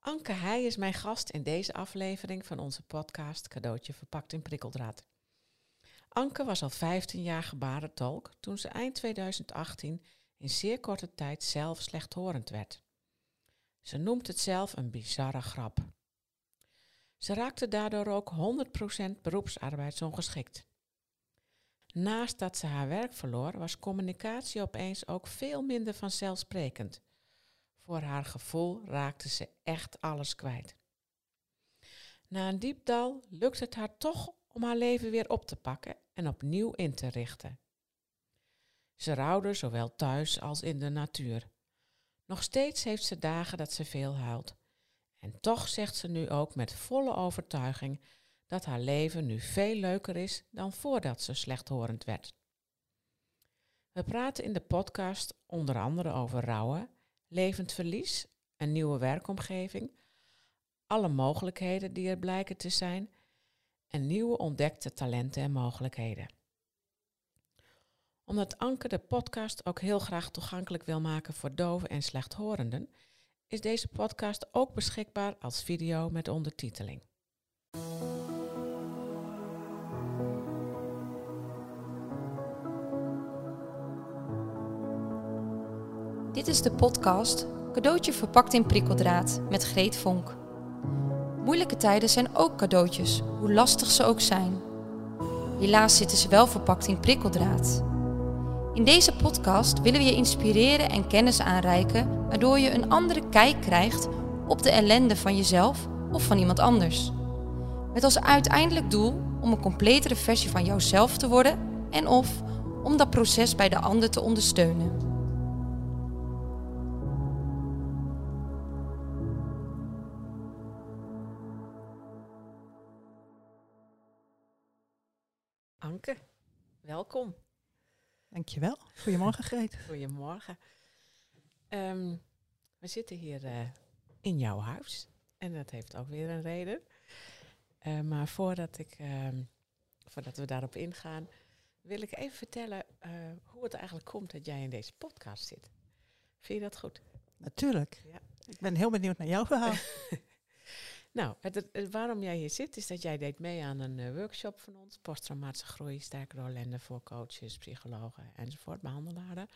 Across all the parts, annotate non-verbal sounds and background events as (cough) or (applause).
Anke Heij is mijn gast in deze aflevering van onze podcast Cadeautje verpakt in prikkeldraad. Anke was al 15 jaar gebarentolk toen ze eind 2018 in zeer korte tijd zelf slechthorend werd. Ze noemt het zelf een bizarre grap. Ze raakte daardoor ook 100% beroepsarbeidsongeschikt. Naast dat ze haar werk verloor, was communicatie opeens ook veel minder vanzelfsprekend. Voor haar gevoel raakte ze echt alles kwijt. Na een diep dal lukt het haar toch om haar leven weer op te pakken en opnieuw in te richten. Ze rouwde zowel thuis als in de natuur. Nog steeds heeft ze dagen dat ze veel huilt. En toch zegt ze nu ook met volle overtuiging dat haar leven nu veel leuker is dan voordat ze slechthorend werd. We praten in de podcast onder andere over rouwen, levend verlies, een nieuwe werkomgeving, alle mogelijkheden die er blijken te zijn en nieuwe ontdekte talenten en mogelijkheden. Omdat Anke de podcast ook heel graag toegankelijk wil maken voor doven en slechthorenden, is deze podcast ook beschikbaar als video met ondertiteling. Dit is de podcast Cadeautje verpakt in prikkeldraad met Greet Vonk. Moeilijke tijden zijn ook cadeautjes, hoe lastig ze ook zijn. Helaas zitten ze wel verpakt in prikkeldraad. In deze podcast willen we je inspireren en kennis aanreiken, waardoor je een andere kijk krijgt op de ellende van jezelf of van iemand anders. Met als uiteindelijk doel om een completere versie van jouzelf te worden en of om dat proces bij de ander te ondersteunen. Anke, welkom. Dankjewel. Goedemorgen, Greet. (laughs) Goedemorgen. Ehm, we zitten hier eh, in jouw huis en dat heeft ook weer een reden. Eh, maar voordat, ik, ehm, voordat we daarop ingaan, wil ik even vertellen eh, hoe het eigenlijk komt dat jij in deze podcast zit. Vind je dat goed? Natuurlijk. Ja. Ik ben heel benieuwd naar jouw verhaal. (laughs) Nou, het, waarom jij hier zit, is dat jij deed mee aan een eh, workshop van ons. Posttraumatische groei, sterke doorlenden voor coaches, psychologen enzovoort, behandelaren.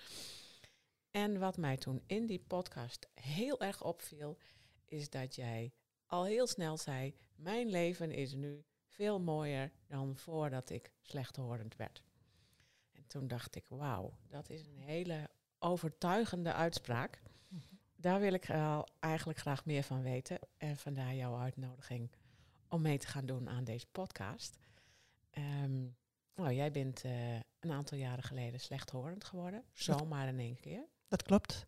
En wat mij toen in die podcast heel erg opviel, is dat jij al heel snel zei, mijn leven is nu veel mooier dan voordat ik slechthorend werd. En toen dacht ik, wauw, dat is een hele overtuigende uitspraak. Daar wil ik eigenlijk graag meer van weten. En vandaar jouw uitnodiging om mee te gaan doen aan deze podcast. Ehm, nou, jij bent eh, een aantal jaren geleden slechthorend geworden. Zomaar in één keer. Dat klopt.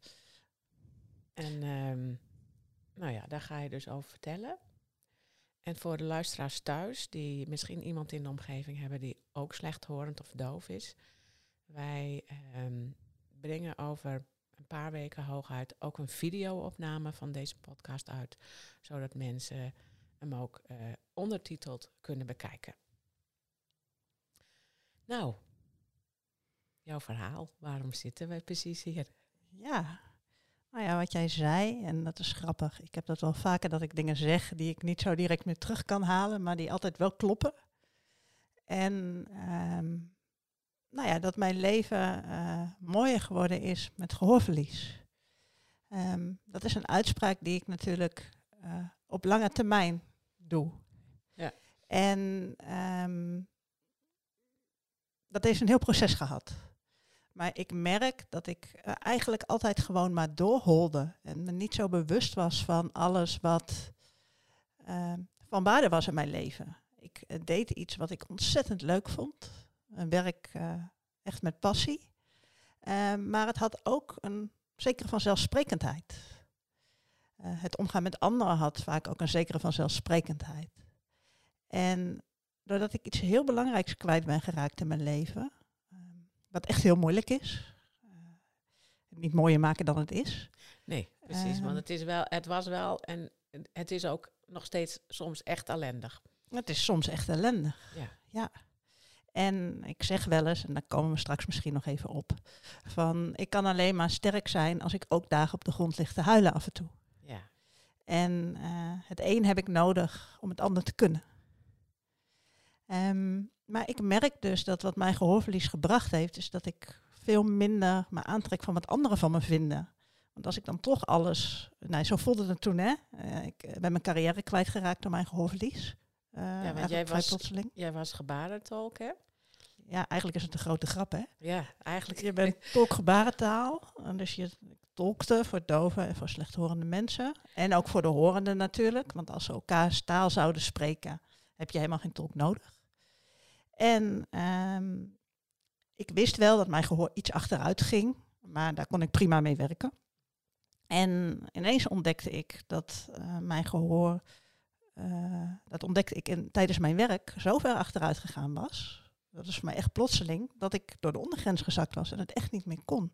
En ehm, nou ja, daar ga je dus over vertellen. En voor de luisteraars thuis, die misschien iemand in de omgeving hebben die ook slechthorend of doof is. Wij ehm, brengen over een paar weken hooguit ook een video-opname van deze podcast uit. Zodat mensen hem ook eh, ondertiteld kunnen bekijken. Nou, jouw verhaal. Waarom zitten we precies hier? Ja. Nou ja, wat jij zei, en dat is grappig. Ik heb dat wel vaker dat ik dingen zeg die ik niet zo direct meer terug kan halen, maar die altijd wel kloppen. En ehm, nou ja, dat mijn leven eh, mooier geworden is met gehoorverlies. Ehm, dat is een uitspraak die ik natuurlijk eh, op lange termijn doe. Ja. En ehm, dat heeft een heel proces gehad. Maar ik merk dat ik eh, eigenlijk altijd gewoon maar doorholde. En me niet zo bewust was van alles wat ehm, van waarde was in mijn leven. Ik deed iets wat ik ontzettend leuk vond. Een werk eh, echt met passie. Ehm, maar het had ook een zekere vanzelfsprekendheid. Eh, het omgaan met anderen had vaak ook een zekere vanzelfsprekendheid. En doordat ik iets heel belangrijks kwijt ben geraakt in mijn leven, ehm, wat echt heel moeilijk is, eh, niet mooier maken dan het is. Nee, precies. Ehm. want het, is wel, het was wel en het is ook nog steeds soms echt ellendig. Het is soms echt ellendig. Ja. ja. En ik zeg wel eens, en daar komen we straks misschien nog even op, van ik kan alleen maar sterk zijn als ik ook dagen op de grond lig te huilen af en toe. Ja, En eh, het een heb ik nodig om het ander te kunnen. Ehm, maar ik merk dus dat wat mijn gehoorverlies gebracht heeft, is dat ik veel minder me aantrek van wat anderen van me vinden. Want als ik dan toch alles, nou zo voelde het toen hè, uh, ik ben mijn carrière kwijtgeraakt door mijn gehoorverlies. Uh, ja, want jij was, plotseling. jij was gebarentolk hè? Ja, eigenlijk is het een grote grap hè. Ja, eigenlijk. Je bent tolk gebarentaal, en dus je tolkte voor doven en voor slechthorende mensen. En ook voor de horenden natuurlijk, want als ze elkaar taal zouden spreken, heb je helemaal geen tolk nodig. En um, ik wist wel dat mijn gehoor iets achteruit ging, maar daar kon ik prima mee werken. En ineens ontdekte ik dat uh, mijn gehoor, uh, dat ontdekte ik in, tijdens mijn werk, zo ver achteruit gegaan was. Dat is voor mij echt plotseling dat ik door de ondergrens gezakt was en het echt niet meer kon.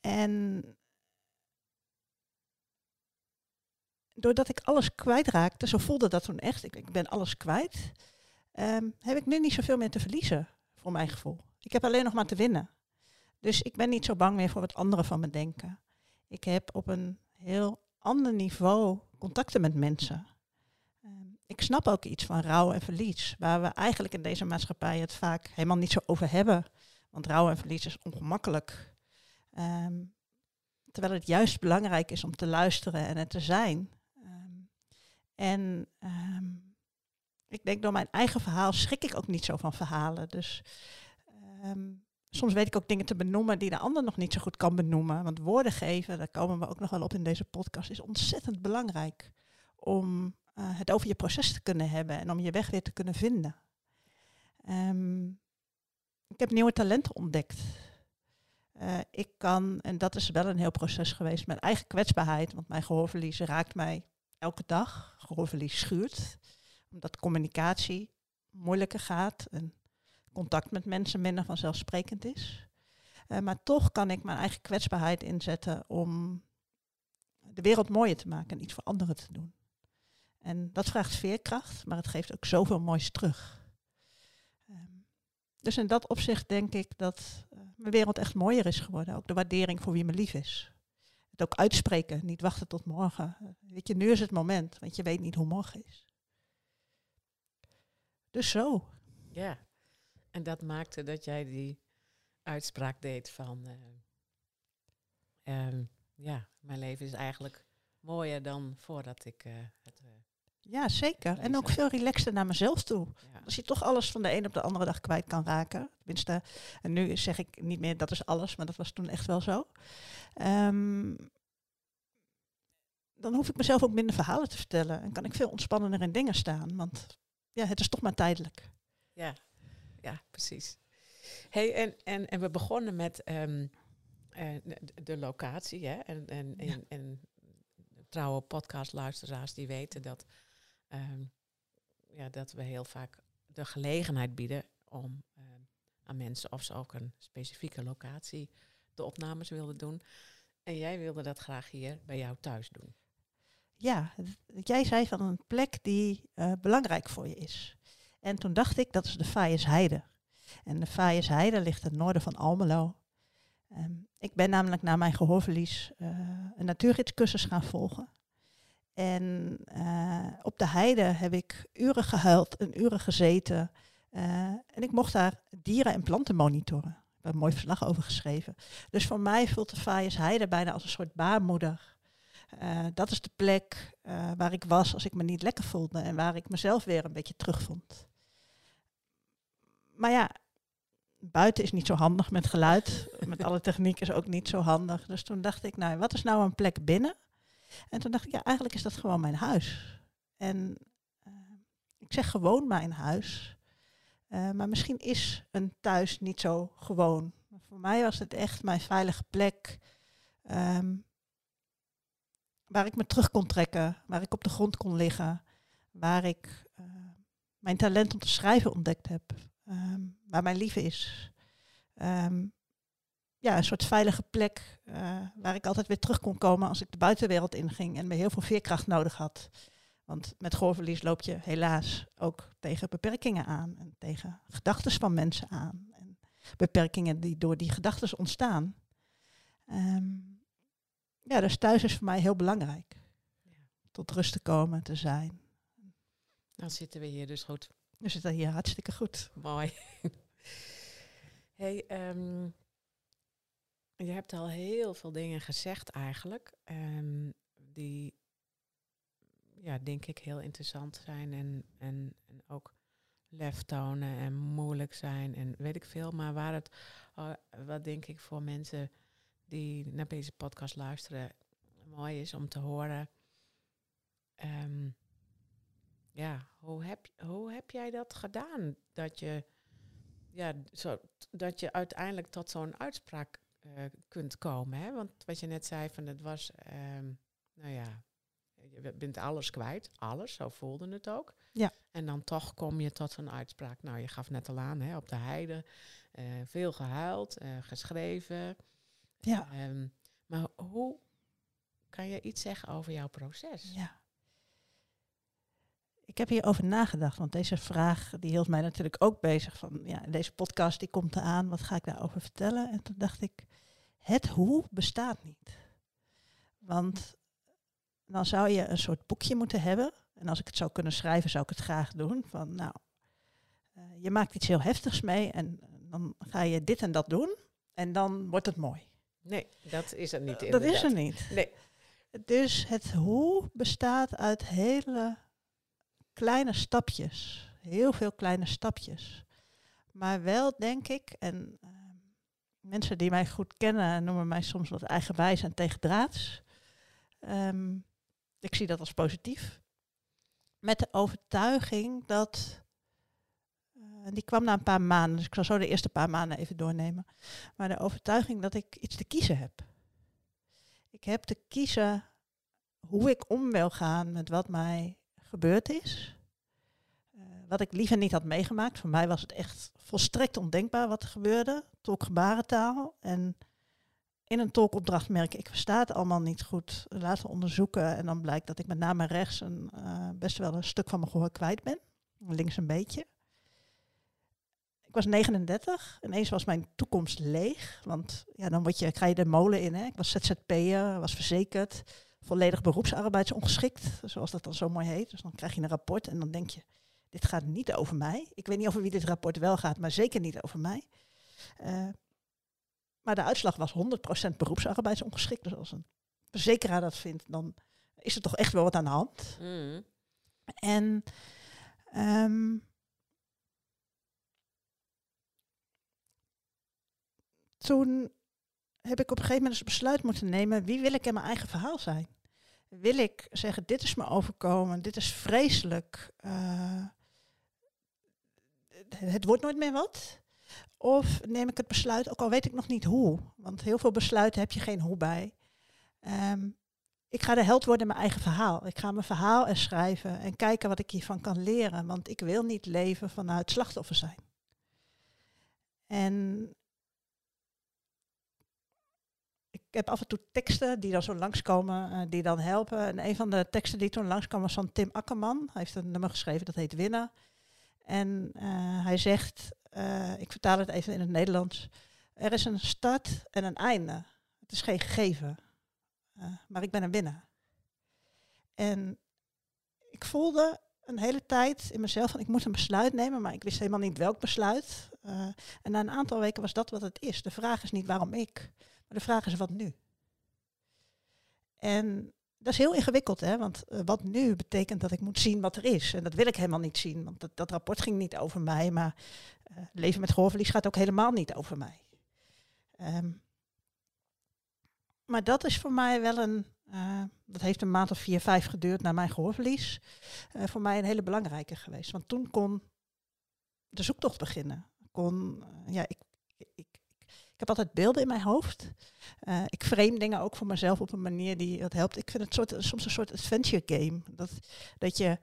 En doordat ik alles kwijtraakte, zo voelde dat toen echt, ik, ik ben alles kwijt, um, heb ik nu niet zoveel meer te verliezen, voor mijn gevoel. Ik heb alleen nog maar te winnen. Dus ik ben niet zo bang meer voor wat anderen van me denken. Ik heb op een heel ander niveau contacten met mensen. Ik snap ook iets van rouw en verlies, waar we eigenlijk in deze maatschappij het vaak helemaal niet zo over hebben. Want rouw en verlies is ongemakkelijk. Um, terwijl het juist belangrijk is om te luisteren en het te zijn. Um, en um, ik denk door mijn eigen verhaal schrik ik ook niet zo van verhalen. Dus soms weet ik ook dingen te benoemen die de ander nog niet zo goed kan benoemen. Want woorden geven, daar komen we ook nog wel op in deze podcast, is ontzettend belangrijk om uh, het over je proces te kunnen hebben en om je weg weer te kunnen vinden. ik heb nieuwe talenten ontdekt. Uh, ik kan, en dat is wel een heel proces geweest, mijn eigen kwetsbaarheid, want mijn gehoorverlies raakt mij elke dag. Gehoorverlies schuurt, omdat communicatie moeilijker gaat en contact met mensen minder vanzelfsprekend is. Uh, maar toch kan ik mijn eigen kwetsbaarheid inzetten om de wereld mooier te maken en iets voor anderen te doen. En dat vraagt veerkracht, maar het geeft ook zoveel moois terug. Um, dus in dat opzicht denk ik dat uh, mijn wereld echt mooier is geworden. Ook de waardering voor wie me lief is. Het ook uitspreken, niet wachten tot morgen. Weet je, nu is het moment, want je weet niet hoe morgen is. Dus zo. Ja, en dat maakte dat jij die uitspraak deed van, uh, um, ja, mijn leven is eigenlijk mooier dan voordat ik het ja, zeker. En ook veel relaxter naar mezelf toe. Als je toch alles van de een op de andere dag kwijt kan raken. Tenminste, en nu zeg ik niet meer dat is alles, maar dat was toen echt wel zo. Um, dan hoef ik mezelf ook minder verhalen te vertellen. En kan ik veel ontspannender in dingen staan. Want ja, het is toch maar tijdelijk. Ja, ja precies. Hey, en, en, en we begonnen met um, uh, de, de, locatie. Hè? En, en, ja. en, en trouwe podcastluisteraars die weten dat um, ja, dat we heel vaak de gelegenheid bieden om um, aan mensen of ze ook een specifieke locatie de opnames wilden doen. En jij wilde dat graag hier bij jou thuis doen. Ja, jij zei van een plek die uh, belangrijk voor je is. En toen dacht ik, dat is de Fayersheide. En de Fayersheide ligt ten noorden van Almelo. Um, ik ben namelijk na mijn gehoorverlies uh, een natuurgidscursus gaan volgen. En uh, op de heide heb ik uren gehuild en uren gezeten. Uh, en ik mocht daar dieren en planten monitoren. Ik heb een mooi verslag over geschreven. Dus voor mij voelt de Fayes Heide bijna als een soort baarmoeder. Uh, dat is de plek waar ik was als ik me niet lekker voelde en waar ik mezelf weer een beetje terugvond. Maar ja, buiten is niet zo handig met geluid. met alle techniek is ook niet zo handig. Dus toen dacht ik, nou, wat is nou een plek binnen en toen dacht ik, ja, eigenlijk is dat gewoon mijn huis. En uh, ik zeg gewoon mijn huis. Uh, maar misschien is een thuis niet zo gewoon. Voor mij was het echt mijn veilige plek. Um, waar ik me terug kon trekken, waar ik op de grond kon liggen, waar ik uh, mijn talent om te schrijven ontdekt heb, um, waar mijn liefde is. Um, ja, een soort veilige plek uh, waar ik altijd weer terug kon komen als ik de buitenwereld inging en me heel veel veerkracht nodig had. Want met gehoorverlies loop je helaas ook tegen beperkingen aan en tegen gedachten van mensen aan. En beperkingen die door die gedachten ontstaan. Um, ja, dus thuis is voor mij heel belangrijk. tot rust te komen, te zijn. Dan zitten we hier dus goed. We zitten hier hartstikke goed. Mooi. (laughs) hey, ehm, je hebt al heel veel dingen gezegd eigenlijk. ehm, die, ja, denk ik heel interessant zijn. En, en, en ook lef tonen en moeilijk zijn en weet ik veel. Maar waar het, eh, wat denk ik voor mensen die naar deze podcast luisteren, mooi is om te horen. ehm, ja, hoe heb, hoe heb jij dat gedaan? Dat je, ja, zo, dat je uiteindelijk tot zo'n uitspraak eh, kunt komen. Hè? Want wat je net zei, van het was, ehm, nou ja, je bent alles kwijt. Alles, zo voelde het ook. Ja. En dan toch kom je tot zo'n uitspraak. Nou, je gaf net al aan, hè, op de heide. eh, veel gehuild, eh, geschreven. Ja. Ehm, maar hoe kan je iets zeggen over jouw proces? Ja. Ik heb hierover nagedacht, want deze vraag die hield mij natuurlijk ook bezig. Van, ja, deze podcast die komt eraan, wat ga ik daarover vertellen? En toen dacht ik, het hoe bestaat niet. Want dan zou je een soort boekje moeten hebben. En als ik het zou kunnen schrijven, zou ik het graag doen. Van nou, eh, je maakt iets heel heftigs mee en dan ga je dit en dat doen. En dan wordt het mooi. Nee, dat is er niet. Eh, dat is er inderdaad. niet. Nee. Dus het hoe bestaat uit hele kleine stapjes. Heel veel kleine stapjes. Maar wel denk ik, en eh, mensen die mij goed kennen noemen mij soms wat eigenwijs en tegendraads. Ehm, ik zie dat als positief. Met de overtuiging dat. eh, en die kwam na een paar maanden, dus ik zal zo de eerste paar maanden even doornemen. Maar de overtuiging dat ik iets te kiezen heb. Ik heb te kiezen hoe ik om wil gaan met wat mij gebeurd is. Eh, wat ik liever niet had meegemaakt. Voor mij was het echt volstrekt ondenkbaar wat er gebeurde. Tolk gebarentaal. En in een tolkopdracht merk ik, ik versta het allemaal niet goed. Laten onderzoeken. En dan blijkt dat ik met name rechts een, eh, best wel een stuk van mijn gehoor kwijt ben. Links een beetje. Ik was 39. Ineens was mijn toekomst leeg. Want ja, dan word je, ga je de molen in. Hè. Ik was ZZP'er, was verzekerd. Volledig beroepsarbeidsongeschikt, zoals dat dan zo mooi heet. Dus dan krijg je een rapport en dan denk je, dit gaat niet over mij. Ik weet niet over wie dit rapport wel gaat, maar zeker niet over mij. Eh, maar de uitslag was 100% beroepsarbeidsongeschikt. Dus als een verzekeraar dat vindt, dan is er toch echt wel wat aan de hand. Mm. En ehm, toen heb ik op een gegeven moment een besluit moeten nemen, wie wil ik in mijn eigen verhaal zijn? Wil ik zeggen, dit is me overkomen, dit is vreselijk, eh, het wordt nooit meer wat? Of neem ik het besluit, ook al weet ik nog niet hoe, want heel veel besluiten heb je geen hoe bij. Ehm, ik ga de held worden in mijn eigen verhaal. Ik ga mijn verhaal er schrijven en kijken wat ik hiervan kan leren. Want ik wil niet leven vanuit slachtoffer zijn. En ik heb af en toe teksten die dan zo langskomen, eh, die dan helpen. En een van de teksten die toen langskwam was van Tim Akkerman. Hij heeft een nummer geschreven dat heet Winnen. En eh, hij zegt, eh, ik vertaal het even in het Nederlands. Er is een start en een einde. Het is geen gegeven. Uh, maar ik ben een winnaar. En ik voelde een hele tijd in mezelf van ik moet een besluit nemen, maar ik wist helemaal niet welk besluit. Uh, en na een aantal weken was dat wat het is. De vraag is niet waarom ik, de vraag is wat nu. En dat is heel ingewikkeld, hè? want uh, wat nu betekent dat ik moet zien wat er is. En dat wil ik helemaal niet zien, want dat, dat rapport ging niet over mij, maar leven met gehoorverlies gaat ook helemaal niet over mij. Um, maar dat is voor mij wel een, uh, dat heeft een maand of vier, vijf geduurd na mijn gehoorverlies, uh, voor mij een hele belangrijke geweest. Want toen kon de zoektocht beginnen. Kon, uh, ja, ik, ik heb altijd beelden in mijn hoofd. ik frame dingen ook voor mezelf op een manier die dat helpt. Ik vind het soort, soms een soort adventure game. Dat, dat je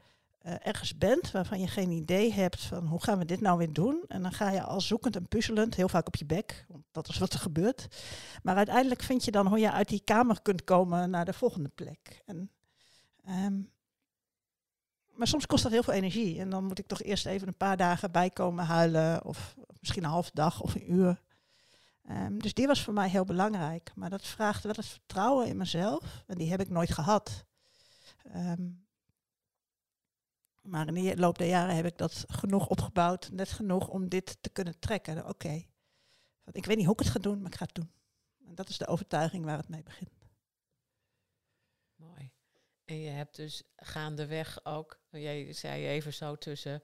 uh, ergens bent waarvan je geen idee hebt van hoe gaan we dit nou weer doen. En dan ga je al zoekend en puzzelend, heel vaak op je bek, want dat is wat er gebeurt. Maar uiteindelijk vind je dan hoe je uit die kamer kunt komen naar de volgende plek. En, um, maar soms kost dat heel veel energie. En dan moet ik toch eerst even een paar dagen bijkomen huilen, of misschien een half dag of een uur. Um, dus die was voor mij heel belangrijk. Maar dat vraagt wel het vertrouwen in mezelf. En die heb ik nooit gehad. Ehm, maar in de loop der jaren heb ik dat genoeg opgebouwd, net genoeg om dit te kunnen trekken. Oké, ik weet niet hoe ik het ga doen, maar ik ga het doen. En dat is de overtuiging waar het mee begint. Mooi. En je hebt dus gaandeweg ook, jij zei even zo tussen,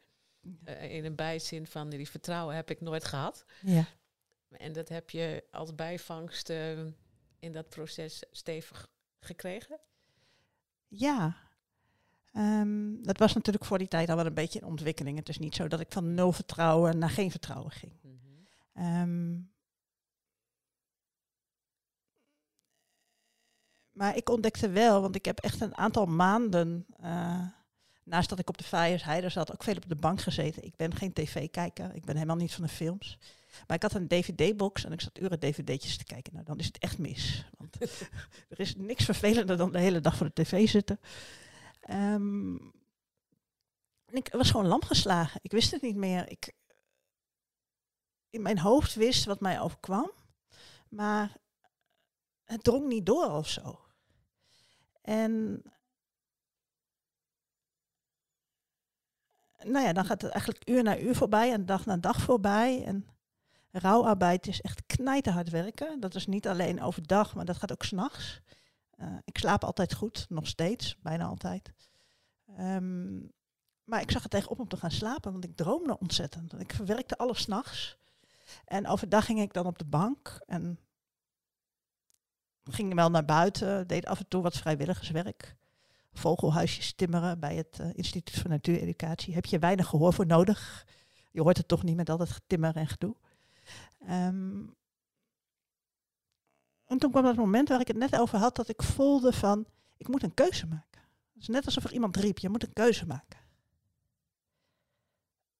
uh, in een bijzin van die vertrouwen heb ik nooit gehad. Ja. En dat heb je als bijvangst uh, in dat proces stevig gekregen? Ja. Um, dat was natuurlijk voor die tijd al wel een beetje in ontwikkeling. Het is niet zo dat ik van nul vertrouwen naar geen vertrouwen ging. Mm -hmm. um, maar ik ontdekte wel, want ik heb echt een aantal maanden, uh, naast dat ik op de Vijersheide zat, ook veel op de bank gezeten. Ik ben geen tv-kijker, ik ben helemaal niet van de films. Maar ik had een dvd-box en ik zat uren dvd'tjes te kijken. Nou, dan is het echt mis. Want (laughs) er is niks vervelender dan de hele dag voor de tv zitten. Um, ik was gewoon lam geslagen. Ik wist het niet meer. Ik, in mijn hoofd wist wat mij overkwam. Maar het drong niet door of zo. En nou ja, dan gaat het eigenlijk uur na uur voorbij en dag na dag voorbij. En rouwarbeid is echt knijterhard werken. Dat is niet alleen overdag, maar dat gaat ook s'nachts. Uh, ik slaap altijd goed, nog steeds, bijna altijd. Um, maar ik zag er tegenop om te gaan slapen, want ik droomde ontzettend. Ik verwerkte alles s'nachts. En overdag ging ik dan op de bank en ging wel naar buiten, deed af en toe wat vrijwilligerswerk. Vogelhuisjes timmeren bij het uh, Instituut voor Natuureducatie. Heb je weinig gehoor voor nodig. Je hoort het toch niet met al dat getimmer en gedoe. Um, en toen kwam dat moment waar ik het net over had, dat ik voelde van, ik moet een keuze maken. Het is net alsof er iemand riep, je moet een keuze maken.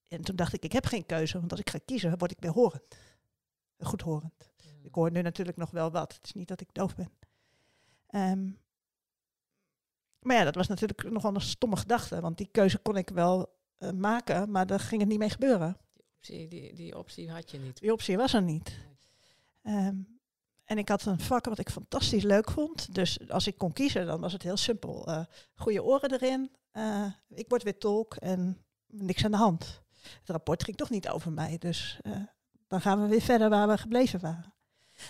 En toen dacht ik, ik heb geen keuze, want als ik ga kiezen, word ik weer horend. Goedhorend. Mm. Ik hoor nu natuurlijk nog wel wat. Het is niet dat ik doof ben. Um, maar ja, dat was natuurlijk nogal een stomme gedachte, want die keuze kon ik wel uh, maken, maar daar ging het niet mee gebeuren. Die optie, die, die optie had je niet. Die optie was er niet. Um, en ik had een vak wat ik fantastisch leuk vond. Dus als ik kon kiezen, dan was het heel simpel. Uh, goede oren erin, uh, ik word weer tolk en niks aan de hand. Het rapport ging toch niet over mij, dus dan gaan we weer verder waar we gebleven waren.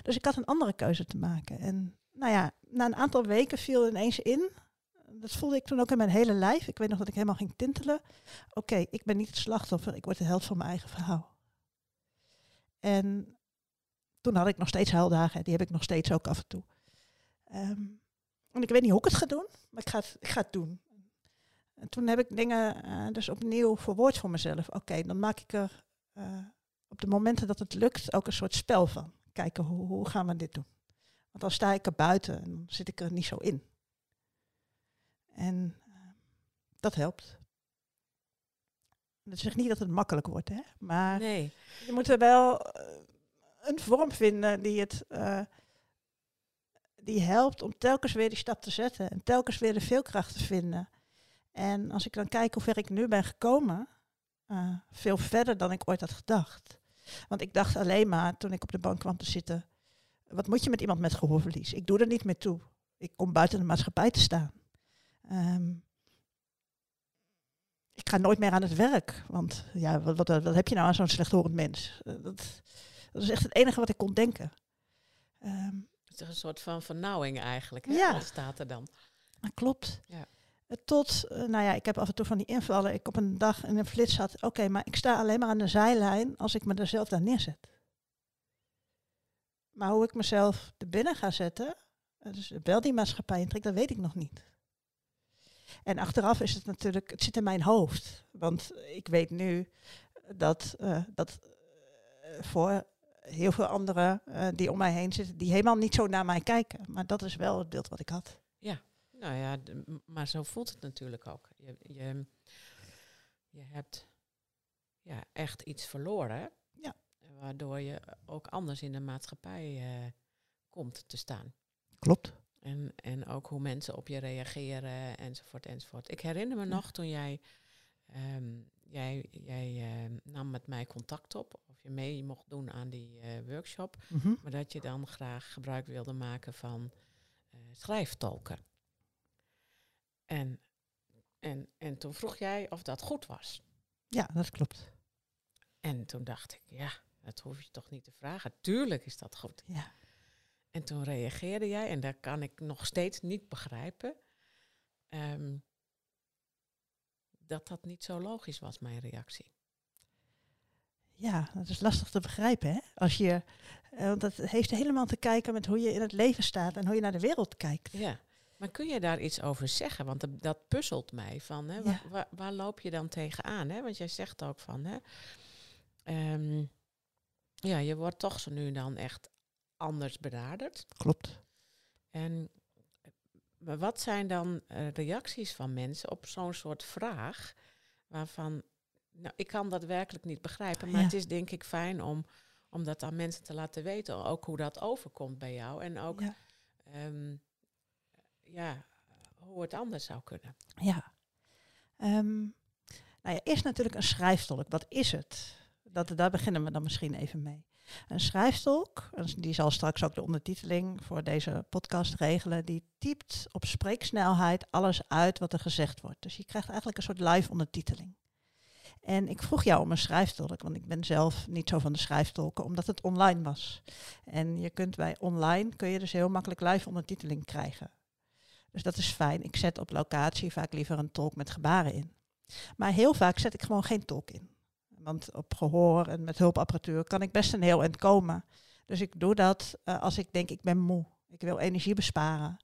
Dus ik had een andere keuze te maken. En nou ja, na een aantal weken viel ineens in. Dat voelde ik toen ook in mijn hele lijf. Ik weet nog dat ik helemaal ging tintelen. Oké, ik ben niet het slachtoffer, ik word de held van mijn eigen verhaal. En toen had ik nog steeds huildagen. Die heb ik nog steeds ook af en toe. Um, en ik weet niet hoe ik het ga doen, maar ik ga het, ik ga het doen. En toen heb ik dingen uh, dus opnieuw verwoord voor mezelf. Oké, dan maak ik er uh, op de momenten dat het lukt ook een soort spel van. Kijken hoe, hoe gaan we dit doen. Want dan sta ik er buiten en dan zit ik er niet zo in. En uh, dat helpt. Dat zegt niet dat het makkelijk wordt, hè? Maar nee. je moet er wel een vorm vinden die het uh, die helpt om telkens weer die stap te zetten en telkens weer de veelkracht te vinden. En als ik dan kijk hoe ver ik nu ben gekomen, uh, veel verder dan ik ooit had gedacht. Want ik dacht alleen maar toen ik op de bank kwam te zitten, wat moet je met iemand met gehoorverlies? Ik doe er niet meer toe. Ik kom buiten de maatschappij te staan. Um, ik ga nooit meer aan het werk. Want ja, wat, wat, wat heb je nou aan zo'n slechthorend mens? Uh, dat, dat is echt het enige wat ik kon denken. Um, het is een soort van vernauwing eigenlijk, hè? Ja. staat er dan. Dat klopt. Ja. Tot, uh, nou ja, ik heb af en toe van die invallen. Ik op een dag in een flits had, oké, okay, maar ik sta alleen maar aan de zijlijn als ik me er zelf daar neerzet. Maar hoe ik mezelf er binnen ga zetten, dus wel die maatschappij intrek, dat weet ik nog niet. En achteraf is het natuurlijk, het zit in mijn hoofd. Want ik weet nu dat, uh, dat uh, voor heel veel anderen uh, die om mij heen zitten, die helemaal niet zo naar mij kijken. Maar dat is wel het beeld wat ik had. Ja, nou ja, de, maar zo voelt het natuurlijk ook. Je, je, je hebt ja, echt iets verloren. Ja. Waardoor je ook anders in de maatschappij uh, komt te staan. Klopt. En, en ook hoe mensen op je reageren enzovoort enzovoort. Ik herinner me ja. nog toen jij, um, jij, jij uh, nam met mij contact op of je mee mocht doen aan die uh, workshop. Mm -hmm. Maar dat je dan graag gebruik wilde maken van uh, schrijftolken. En, en, en toen vroeg jij of dat goed was. Ja, dat klopt. En toen dacht ik, ja, dat hoef je toch niet te vragen. Tuurlijk is dat goed. Ja. En toen reageerde jij, en dat kan ik nog steeds niet begrijpen, ehm, dat dat niet zo logisch was, mijn reactie. Ja, dat is lastig te begrijpen, hè? Als je, eh, want dat heeft helemaal te kijken met hoe je in het leven staat en hoe je naar de wereld kijkt. Ja, maar kun je daar iets over zeggen? Want dat, dat puzzelt mij van, hè? Ja. Waar, waar, loop je dan tegenaan? Hè? Want jij zegt ook van, hè? ehm, ja, je wordt toch zo nu dan echt anders benaderd. Klopt. En maar wat zijn dan eh, reacties van mensen op zo'n soort vraag waarvan, nou, ik kan dat werkelijk niet begrijpen, maar Ja. het is denk ik fijn om, om dat aan mensen te laten weten, ook hoe dat overkomt bij jou en ook Ja. ehm, ja, hoe het anders zou kunnen. Ja. Ehm, nou ja, eerst natuurlijk een schrijftolk. Wat is het? Dat, daar beginnen we dan misschien even mee. Een schrijftolk, en die zal straks ook de ondertiteling voor deze podcast regelen, die typt op spreeksnelheid alles uit wat er gezegd wordt. Dus je krijgt eigenlijk een soort live ondertiteling. En ik vroeg jou om een schrijftolk, want ik ben zelf niet zo van de schrijftolken, omdat het online was. En je kunt bij online, kun je dus heel makkelijk live ondertiteling krijgen. Dus dat is fijn. Ik zet op locatie vaak liever een tolk met gebaren in. Maar heel vaak zet ik gewoon geen tolk in. Want op gehoor en met hulpapparatuur kan ik best een heel eind komen. Dus ik doe dat eh, als ik denk ik ben moe. Ik wil energie besparen.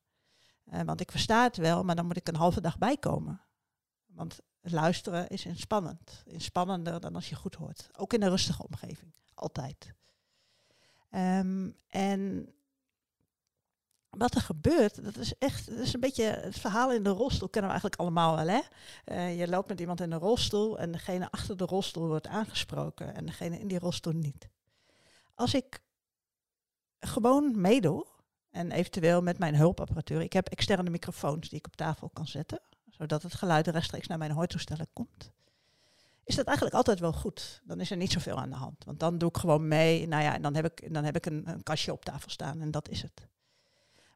Eh, want ik versta het wel, maar dan moet ik een halve dag bijkomen. Want luisteren is inspannend. Inspannender dan als je goed hoort. Ook in een rustige omgeving. Altijd. Ehm, en wat er gebeurt, dat is echt, dat is een beetje het verhaal in de rolstoel kennen we eigenlijk allemaal wel, hè? Eh, je loopt met iemand in een rolstoel en degene achter de rolstoel wordt aangesproken en degene in die rolstoel niet. Als ik gewoon meedoe en eventueel met mijn hulpapparatuur, ik heb externe microfoons die ik op tafel kan zetten, zodat het geluid rechtstreeks naar mijn hoortoestellen komt. Is dat eigenlijk altijd wel goed? Dan is er niet zoveel aan de hand. Want dan doe ik gewoon mee. Nou ja, en dan heb ik, dan heb ik een, een kastje op tafel staan en dat is het.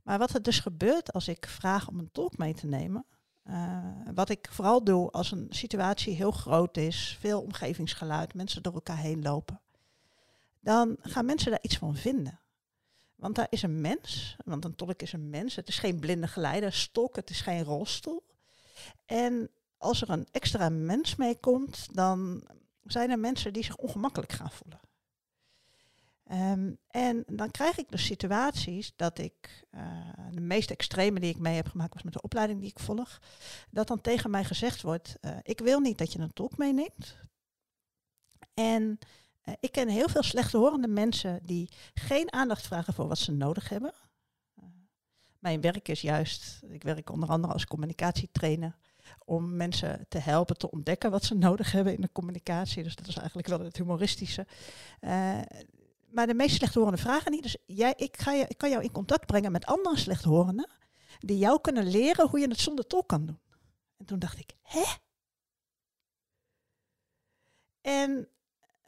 Maar wat er dus gebeurt als ik vraag om een tolk mee te nemen, eh, wat ik vooral doe als een situatie heel groot is, veel omgevingsgeluid, mensen door elkaar heen lopen, dan gaan mensen daar iets van vinden. Want daar is een mens, want een tolk is een mens, het is geen blinde geleider, stok, het is geen rolstoel. En als er een extra mens meekomt, dan zijn er mensen die zich ongemakkelijk gaan voelen. Ehm, en dan krijg ik dus situaties dat ik, eh, de meest extreme die ik mee heb gemaakt was met de opleiding die ik volg, dat dan tegen mij gezegd wordt, eh, ik wil niet dat je een tolk meeneemt. En eh, ik ken heel veel slechthorende mensen die geen aandacht vragen voor wat ze nodig hebben. Mijn werk is juist, ik werk onder andere als communicatietrainer, om mensen te helpen te ontdekken wat ze nodig hebben in de communicatie. Dus dat is eigenlijk wel het humoristische. Maar de meest slechthorende vragen niet. Dus jij, ik, ga je, ik kan jou in contact brengen met andere slechthorenden die jou kunnen leren hoe je het zonder tolk kan doen. En toen dacht ik, hè? En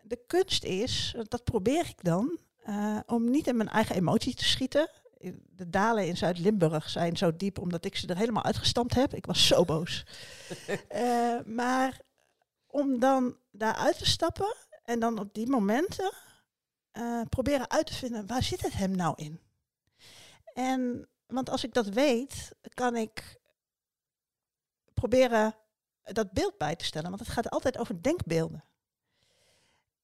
de kunst is, dat probeer ik dan, eh, om niet in mijn eigen emotie te schieten. De dalen in Zuid-Limburg zijn zo diep omdat ik ze er helemaal uitgestampt heb. Ik was zo boos. (laughs) Eh, maar om dan daaruit te stappen en dan op die momenten eh, proberen uit te vinden, waar zit het hem nou in? En, want als ik dat weet, kan ik proberen dat beeld bij te stellen. Want het gaat altijd over denkbeelden.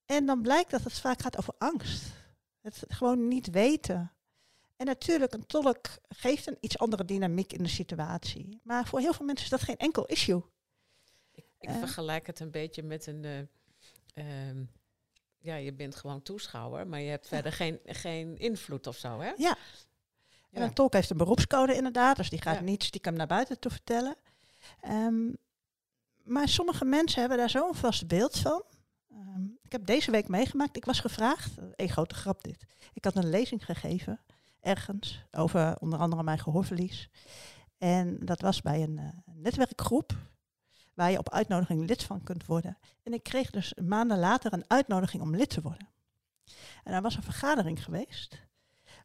En dan blijkt dat het vaak gaat over angst. Het gewoon niet weten. En natuurlijk, een tolk geeft een iets andere dynamiek in de situatie. Maar voor heel veel mensen is dat geen enkel issue. Ik, ik Eh. vergelijk het een beetje met een. eh, ehm, ja, je bent gewoon toeschouwer, maar je hebt verder geen, geen invloed of zo, hè? Ja. En een tolk heeft een beroepscode inderdaad, dus die gaat Ja. niet stiekem naar buiten toe vertellen. Ehm, maar sommige mensen hebben daar zo'n vast beeld van. Ehm, ik heb deze week meegemaakt, ik was gevraagd, een grote grap dit. Ik had een lezing gegeven, ergens, over onder andere mijn gehoorverlies. En dat was bij een eh, netwerkgroep, waar je op uitnodiging lid van kunt worden. En ik kreeg dus maanden later een uitnodiging om lid te worden. En er was een vergadering geweest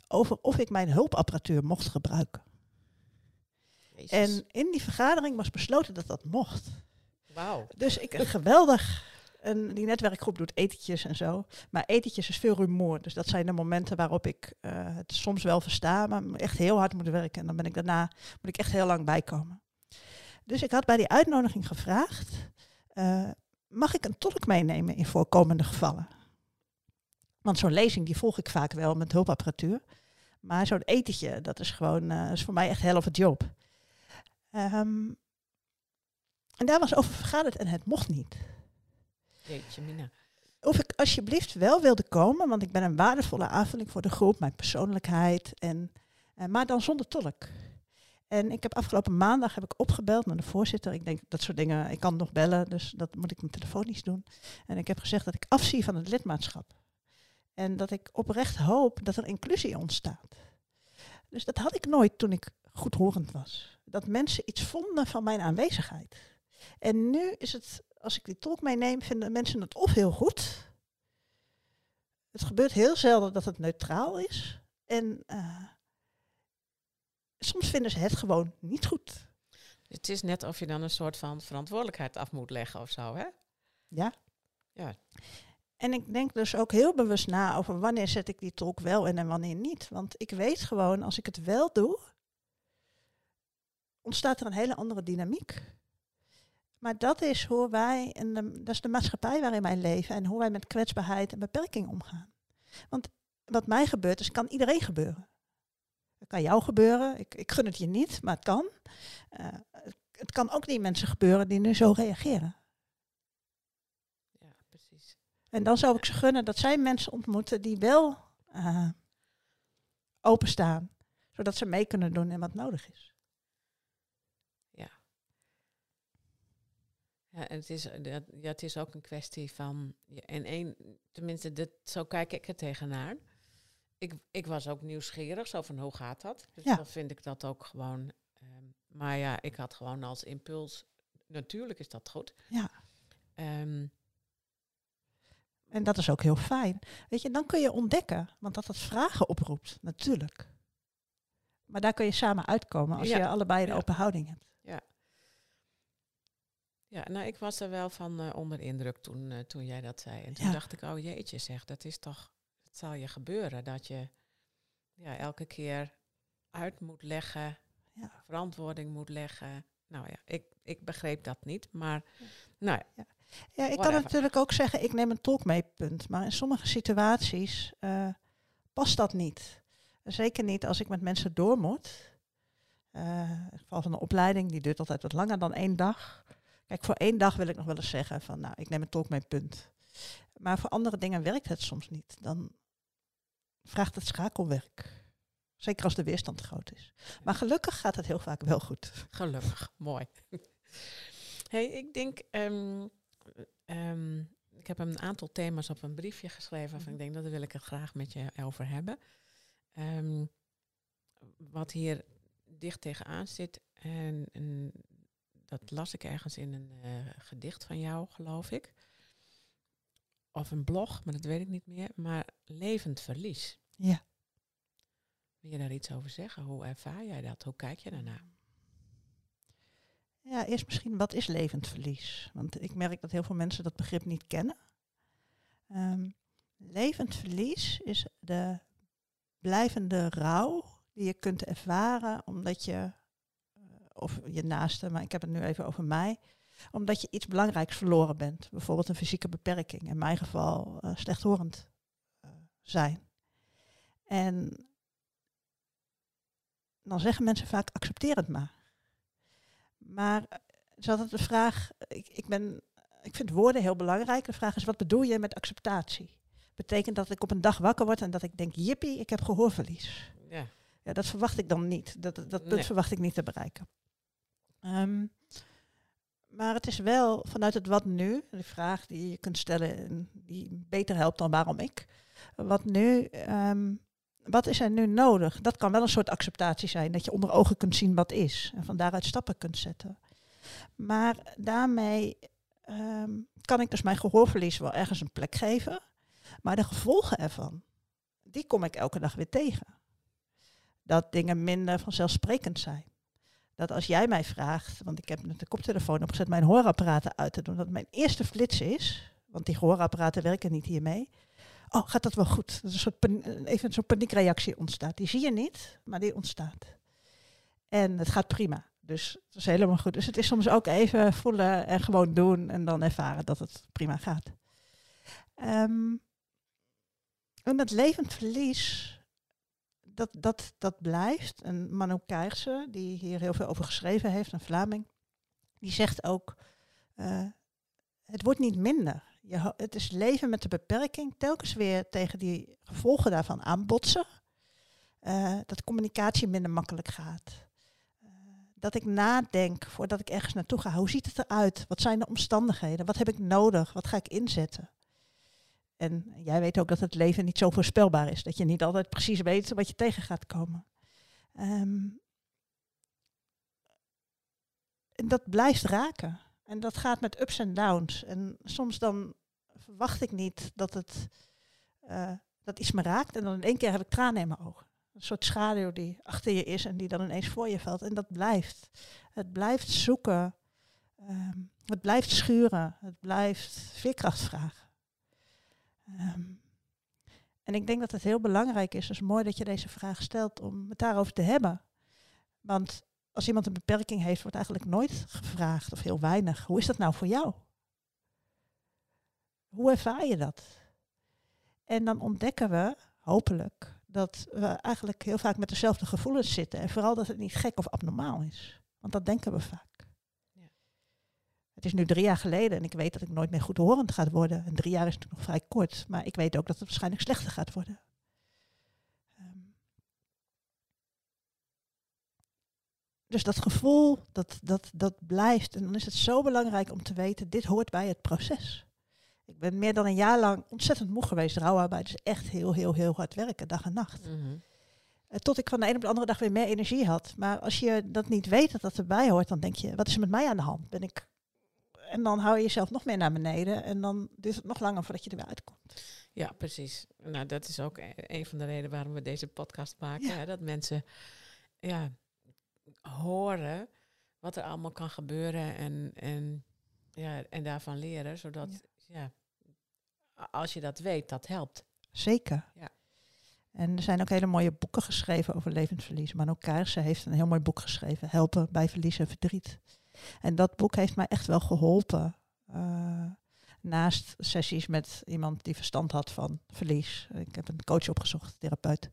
over of ik mijn hulpapparatuur mocht gebruiken. Jezus. En in die vergadering was besloten dat dat mocht. Wauw. Dus ik, geweldig. En die netwerkgroep doet etentjes en zo. Maar etentjes is veel rumoer. Dus dat zijn de momenten waarop ik eh, het soms wel versta, maar echt heel hard moet werken. En dan ben ik daarna moet ik echt heel lang bijkomen. Dus ik had bij die uitnodiging gevraagd: eh, mag ik een tolk meenemen in voorkomende gevallen? Want zo'n lezing die volg ik vaak wel met hulpapparatuur. Maar zo'n etentje, dat is gewoon eh, is voor mij echt helft job. Ehm, en daar was over vergaderd en het mocht niet. Jeetje, Mina. Of ik alsjeblieft wel wilde komen, want ik ben een waardevolle aanvulling voor de groep, mijn persoonlijkheid, en, eh, maar dan zonder tolk. En ik heb afgelopen maandag heb ik opgebeld naar de voorzitter. Ik denk dat soort dingen, ik kan nog bellen, dus dat moet ik mijn telefonisch doen. En ik heb gezegd dat ik afzie van het lidmaatschap. En dat ik oprecht hoop dat er inclusie ontstaat. Dus dat had ik nooit toen ik goedhorend was. Dat mensen iets vonden van mijn aanwezigheid. En nu is het, als ik die tolk meeneem, vinden mensen het of heel goed. Het gebeurt heel zelden dat het neutraal is. En uh, soms vinden ze het gewoon niet goed. Het is net of je dan een soort van verantwoordelijkheid af moet leggen of zo, hè? Ja. Ja. En ik denk dus ook heel bewust na over wanneer zet ik die tolk wel in en wanneer niet. Want ik weet gewoon, als ik het wel doe, ontstaat er een hele andere dynamiek. Maar dat is hoe wij, en dat is de maatschappij waarin wij leven en hoe wij met kwetsbaarheid en beperking omgaan. Want wat mij gebeurt, is kan iedereen gebeuren. Het kan jou gebeuren, ik, ik gun het je niet, maar het kan. Uh, het kan ook die mensen gebeuren die nu zo reageren. Ja, precies. En dan zou ik ze gunnen dat zij mensen ontmoeten die wel uh, openstaan, zodat ze mee kunnen doen in wat nodig is. Ja, en het is, ja, het is ook een kwestie van. en één, tenminste, dit, zo kijk ik er tegenaan. Ik, ik was ook nieuwsgierig, zo van hoe gaat dat? Dus dan vind ik dat ook gewoon. Um, maar ja, ik had gewoon als impuls. Natuurlijk is dat goed. Ja. Um, en dat is ook heel fijn. Weet je, dan kun je ontdekken, want dat het vragen oproept, natuurlijk. Maar daar kun je samen uitkomen als je allebei de open houding hebt. Ja, nou, ik was er wel van uh, onder indruk toen, uh, toen jij dat zei. En toen dacht ik, oh jeetje zeg, dat is toch, het zal je gebeuren dat je ja, elke keer uit moet leggen, ja. verantwoording moet leggen. Nou ja, ik, ik begreep dat niet, maar nou ja. Ja, ik kan natuurlijk ook zeggen, ik neem een tolk mee, punt. Maar in sommige situaties uh, past dat niet. Zeker niet als ik met mensen door moet. Uh, in het geval van een opleiding, die duurt altijd wat langer dan één dag. Kijk, voor één dag wil ik nog wel eens zeggen van, nou, ik neem een tolk mijn punt. Maar voor andere dingen werkt het soms niet. Dan vraagt het schakelwerk. Zeker als de weerstand groot is. Maar gelukkig gaat het heel vaak wel goed. Gelukkig, (laughs) mooi. hey, ik denk, um, um, ik heb een aantal thema's op een briefje geschreven. Van ik denk, dat wil ik het graag met je over hebben. Um, wat hier dicht tegenaan zit, en, en dat las ik ergens in een uh, gedicht van jou, geloof ik. Of een blog, maar dat weet ik niet meer. Maar levend verlies. Ja. Wil je daar iets over zeggen? Hoe ervaar jij dat? Hoe kijk je daarnaar? Ja, eerst misschien, wat is levend verlies? Want ik merk dat heel veel mensen dat begrip niet kennen. Um, levend verlies is de blijvende rouw die je kunt ervaren omdat je of je naaste, maar ik heb het nu even over mij. Omdat je iets belangrijks verloren bent. Bijvoorbeeld een fysieke beperking. In mijn geval uh, slechthorend uh, zijn. En dan zeggen mensen vaak, accepteer het maar. Maar is altijd de vraag, ik, ik, ben, ik vind woorden heel belangrijk. De vraag is, wat bedoel je met acceptatie? Betekent dat ik op een dag wakker word en dat ik denk, jippie, ik heb gehoorverlies. Ja. Ja, dat verwacht ik dan niet. Dat, dat punt verwacht ik niet te bereiken. Um, maar het is wel vanuit het wat nu, de vraag die je kunt stellen, die beter helpt dan waarom ik. Wat nu, um, wat is er nu nodig? Dat kan wel een soort acceptatie zijn, dat je onder ogen kunt zien wat is en van daaruit stappen kunt zetten. Maar daarmee um, kan ik dus mijn gehoorverlies wel ergens een plek geven, maar de gevolgen ervan, die kom ik elke dag weer tegen. Dat dingen minder vanzelfsprekend zijn dat als jij mij vraagt, want ik heb met de koptelefoon opgezet mijn hoorapparaten uit te doen, dat mijn eerste flits is, want die hoorapparaten werken niet hiermee. Oh, gaat dat wel goed? Dat een soort even zo'n paniekreactie ontstaat. Die zie je niet, maar die ontstaat. En het gaat prima. Dus het is helemaal goed. Dus het is soms ook even voelen en gewoon doen en dan ervaren dat het prima gaat. Ehm, en dat levend verlies, dat, dat, dat blijft. En Manu Keijsen, die hier heel veel over geschreven heeft, een Vlaming, die zegt ook, eh, het wordt niet minder. Je, het is leven met de beperking, telkens weer tegen die gevolgen daarvan aanbotsen. Eh, dat communicatie minder makkelijk gaat. Eh, dat ik nadenk voordat ik ergens naartoe ga. Hoe ziet het eruit? Wat zijn de omstandigheden? Wat heb ik nodig? Wat ga ik inzetten? En jij weet ook dat het leven niet zo voorspelbaar is. Dat je niet altijd precies weet wat je tegen gaat komen. Ehm, en dat blijft raken. En dat gaat met ups en downs. En soms dan verwacht ik niet dat het eh, dat iets me raakt. En dan in één keer heb ik tranen in mijn ogen. Een soort schaduw die achter je is en die dan ineens voor je valt. En dat blijft. Het blijft zoeken. Ehm, het blijft schuren. Het blijft veerkracht vragen. Ehm, en ik denk dat het heel belangrijk is. Dus mooi dat je deze vraag stelt om het daarover te hebben. Want als iemand een beperking heeft, wordt eigenlijk nooit gevraagd of heel weinig. Hoe is dat nou voor jou? Hoe ervaar je dat? En dan ontdekken we, hopelijk, dat we eigenlijk heel vaak met dezelfde gevoelens zitten. En vooral dat het niet gek of abnormaal is. Want dat denken we vaak. Het is nu drie jaar geleden en ik weet dat ik nooit meer goedhorend ga worden. En drie jaar is natuurlijk nog vrij kort, maar ik weet ook dat het waarschijnlijk slechter gaat worden. Ehm, dus dat gevoel, dat, dat, dat blijft. En dan is het zo belangrijk om te weten, dit hoort bij het proces. Ik ben meer dan een jaar lang ontzettend moe geweest. Rouwarbeid is echt heel, heel, heel hard werken, dag en nacht. Eh, Tot ik van de ene op de andere dag weer meer energie had. Maar als je dat niet weet dat dat erbij hoort, dan denk je, wat is er met mij aan de hand? Ben ik... En dan hou je jezelf nog meer naar beneden. En dan duurt het nog langer voordat je er weer uitkomt. Ja, precies. Nou, dat is ook e- een van de redenen waarom we deze podcast maken. Ja. Hè? Dat mensen ja, horen wat er allemaal kan gebeuren en, en, ja, en daarvan leren. Zodat, ja. als je dat weet, dat helpt. Zeker. Ja. En er zijn ook hele mooie boeken geschreven over levensverlies. Manu Kaarsen heeft een heel mooi boek geschreven. Helpen bij verlies en verdriet. En dat boek heeft mij echt wel geholpen. eh, naast sessies met iemand die verstand had van verlies. Ik heb een coach opgezocht, therapeut.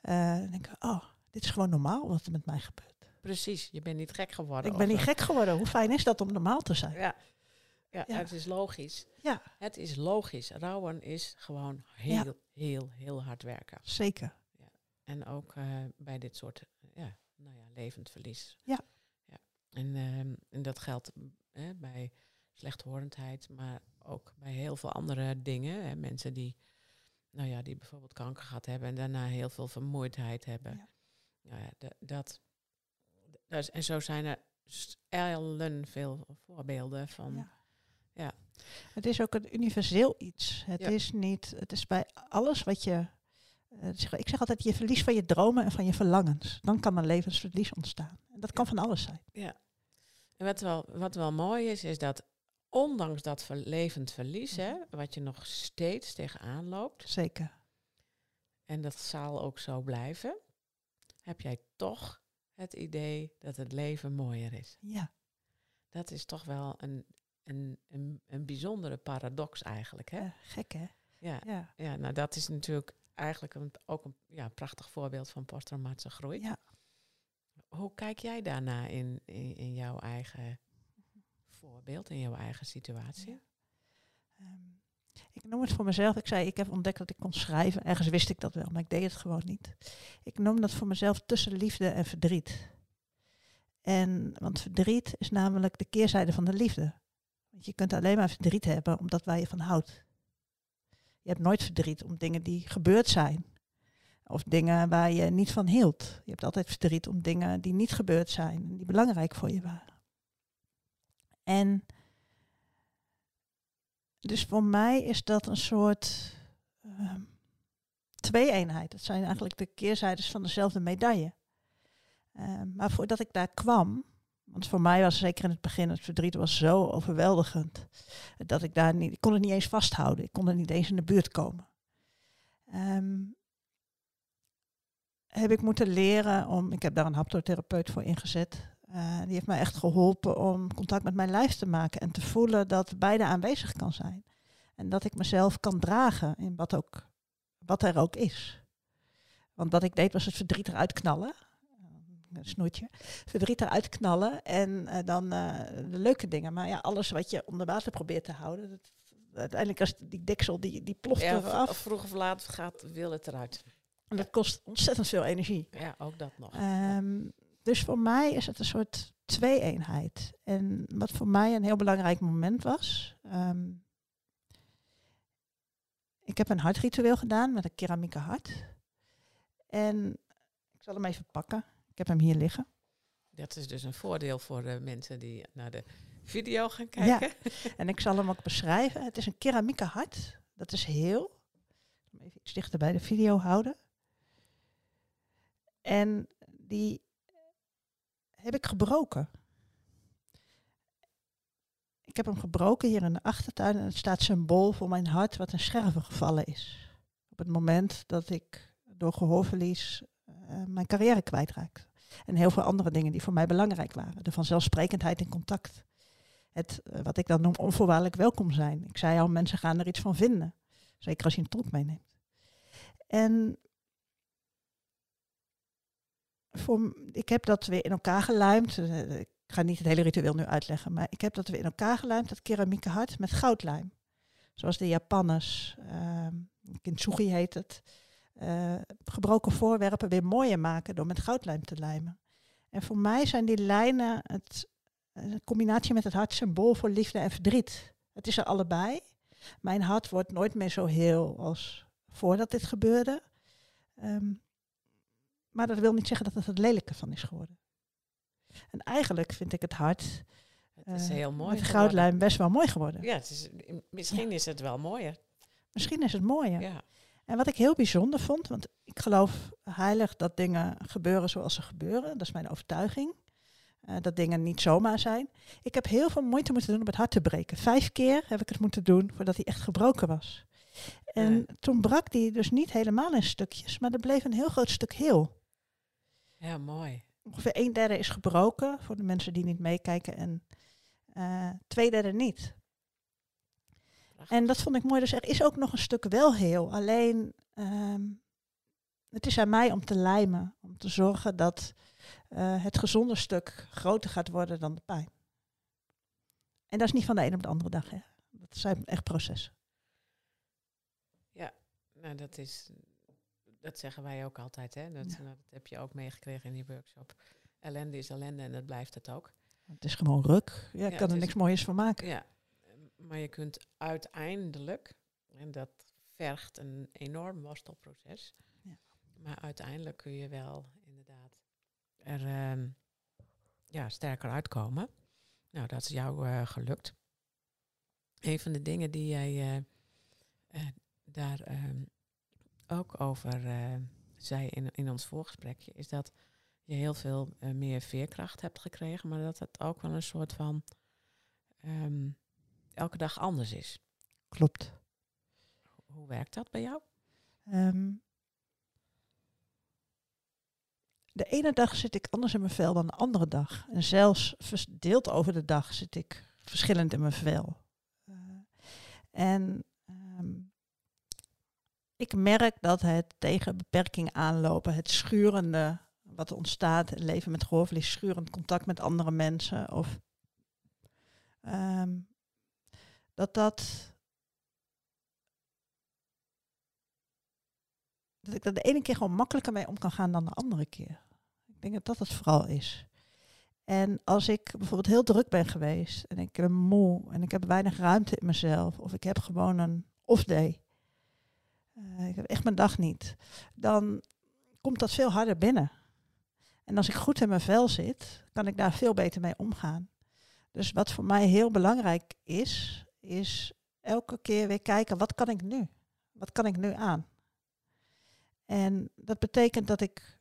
Dan denk ik, oh, dit is gewoon normaal wat er met mij gebeurt. Precies, je bent niet gek geworden. Ik ben niet gek geworden. Hoe fijn is dat om normaal te zijn? Ja. Ja, Ja. het is logisch. Ja. Het is logisch. Rouwen is gewoon heel, heel, heel hard werken. Zeker. En ook eh, bij dit soort ja, nou ja, levend verlies. Ja. En, ehm, en dat geldt bij slechthorendheid, maar ook bij heel veel andere dingen. Hè. Mensen die, nou ja, die bijvoorbeeld kanker gehad hebben en daarna heel veel vermoeidheid hebben. Ja. Nou ja, da- dat, dat en zo zijn er ellen veel voorbeelden van. Ja. Ja. Het is ook een universeel iets. Het Ja. is niet, het is bij alles wat je. eh, ik zeg altijd, je verlies van je dromen en van je verlangens. Dan kan een levensverlies ontstaan. En dat kan van alles zijn. Ja. En wat wel, wat wel mooi is, is dat ondanks dat ver- levend verlies, hè, wat je nog steeds tegenaan loopt, Zeker. en dat zal ook zo blijven, heb jij toch het idee dat het leven mooier is. Ja. Dat is toch wel een, een, een, een bijzondere paradox eigenlijk. Hè? Eh, gek hè? Ja. Ja. ja, nou dat is natuurlijk eigenlijk een, ook een ja, prachtig voorbeeld van posttraumatische groei. ja. Hoe kijk jij daarna in, in, in jouw eigen voorbeeld, in jouw eigen situatie? Ehm, ik noem het voor mezelf. Ik zei, ik heb ontdekt dat ik kon schrijven. Ergens wist ik dat wel, maar ik deed het gewoon niet. Ik noem dat voor mezelf tussen liefde en verdriet. En, want verdriet is namelijk de keerzijde van de liefde. Want je kunt alleen maar verdriet hebben omdat waar je van houdt. Je hebt nooit verdriet om dingen die gebeurd zijn. Of dingen waar je niet van hield. Je hebt altijd verdriet om dingen die niet gebeurd zijn die belangrijk voor je waren. En dus voor mij is dat een soort ehm twee-eenheid. Het zijn eigenlijk de keerzijdes van dezelfde medaille. Eh, maar voordat ik daar kwam, want voor mij was zeker in het begin het verdriet was zo overweldigend dat ik daar niet, ik kon het niet eens vasthouden, ik kon er niet eens in de buurt komen. Ehm, heb ik moeten leren om, ik heb daar een haptotherapeut voor ingezet. Uh, die heeft mij echt geholpen om contact met mijn lijf te maken en te voelen dat beide aanwezig kan zijn. En dat ik mezelf kan dragen in wat, ook, wat er ook is. Want wat ik deed was het verdriet eruit knallen. Eh, een snoetje. Verdriet eruit knallen en uh, dan uh, de leuke dingen. Maar ja, alles wat je onder water probeert te houden. Dat, uiteindelijk als die deksel die, die ploft ja, eraf. Vroeg of laat gaat, wil het eruit. En dat kost ontzettend veel energie. Ja, ook dat nog. Um, dus voor mij is het een soort twee-eenheid. En wat voor mij een heel belangrijk moment was. Um, ik heb een hartritueel gedaan met een keramieke hart. En ik zal hem even pakken. Ik heb hem hier liggen. Dat is dus een voordeel voor de mensen die naar de video gaan kijken. Ja, (laughs) en ik zal hem ook beschrijven. Het is een keramieke hart. Dat is heel. Even iets dichter bij de video houden. En die heb ik gebroken. Ik heb hem gebroken hier in de achtertuin en het staat symbool voor mijn hart wat in scherven gevallen is. Op het moment dat ik door gehoorverlies uh, mijn carrière kwijtraakte. En heel veel andere dingen die voor mij belangrijk waren. De vanzelfsprekendheid in contact. Het, uh, wat ik dan noem onvoorwaardelijk welkom zijn. Ik zei al, mensen gaan er iets van vinden. Zeker als je een tolk meeneemt. En voor, ik heb dat weer in elkaar geluimd. Eh, ik ga niet het hele ritueel nu uitleggen, maar ik heb dat weer in elkaar geluimd, dat keramieke hart, met goudlijm. Zoals de Japanners, uh, kintsugi heet het, uh, gebroken voorwerpen weer mooier maken door met goudlijm te lijmen. En voor mij zijn die lijnen het, een combinatie met het hart symbool voor liefde en verdriet. Het is er allebei. Mijn hart wordt nooit meer zo heel als voordat dit gebeurde. Um, maar dat wil niet zeggen dat het het lelijke van is geworden. En eigenlijk vind ik het hart. Het is heel mooi. Met goudlijm best wel mooi geworden. Ja, het is, misschien ja. is het wel mooier. Misschien is het mooier. Ja. En wat ik heel bijzonder vond, want ik geloof heilig dat dingen gebeuren zoals ze gebeuren. Dat is mijn overtuiging. Uh, dat dingen niet zomaar zijn. Ik heb heel veel moeite moeten doen om het hart te breken. Vijf keer heb ik het moeten doen voordat hij echt gebroken was. En ja. toen brak die dus niet helemaal in stukjes, maar er bleef een heel groot stuk heel. Ja, mooi. Ongeveer een derde is gebroken voor de mensen die niet meekijken en uh, twee derde niet. Prachtig. En dat vond ik mooi. Dus er is ook nog een stuk wel heel. Alleen um, het is aan mij om te lijmen. Om te zorgen dat uh, het gezonde stuk groter gaat worden dan de pijn. En dat is niet van de een op de andere dag. Hè. Dat zijn echt processen. Ja, nou dat is dat zeggen wij ook altijd. Hè? Dat, ja. dat heb je ook meegekregen in die workshop. Ellende is ellende en dat blijft het ook. Het is gewoon ruk. Ja, ja kan er is, niks moois van maken. Ja, maar je kunt uiteindelijk, en dat vergt een enorm worstelproces, ja. maar uiteindelijk kun je wel inderdaad er um, ja, sterker uitkomen. Nou, dat is jou uh, gelukt. Een van de dingen die jij uh, uh, daar um, ook over uh, zei in, in ons voorgesprekje, is dat je heel veel uh, meer veerkracht hebt gekregen, maar dat het ook wel een soort van um, elke dag anders is. Klopt. Hoe werkt dat bij jou? Um, de ene dag zit ik anders in mijn vel dan de andere dag. En zelfs verdeeld over de dag zit ik verschillend in mijn vel. Uh, en um, ik merk dat het tegen beperking aanlopen, het schurende wat ontstaat, leven met gehoorverlies, schurend contact met andere mensen, of um, dat dat dat ik er de ene keer gewoon makkelijker mee om kan gaan dan de andere keer. Ik denk dat dat het vooral is. En als ik bijvoorbeeld heel druk ben geweest en ik ben moe en ik heb weinig ruimte in mezelf, of ik heb gewoon een off-day, uh, ik heb echt mijn dag niet, dan komt dat veel harder binnen. En als ik goed in mijn vel zit, kan ik daar veel beter mee omgaan. Dus wat voor mij heel belangrijk is, is elke keer weer kijken, wat kan ik nu? Wat kan ik nu aan? En dat betekent dat ik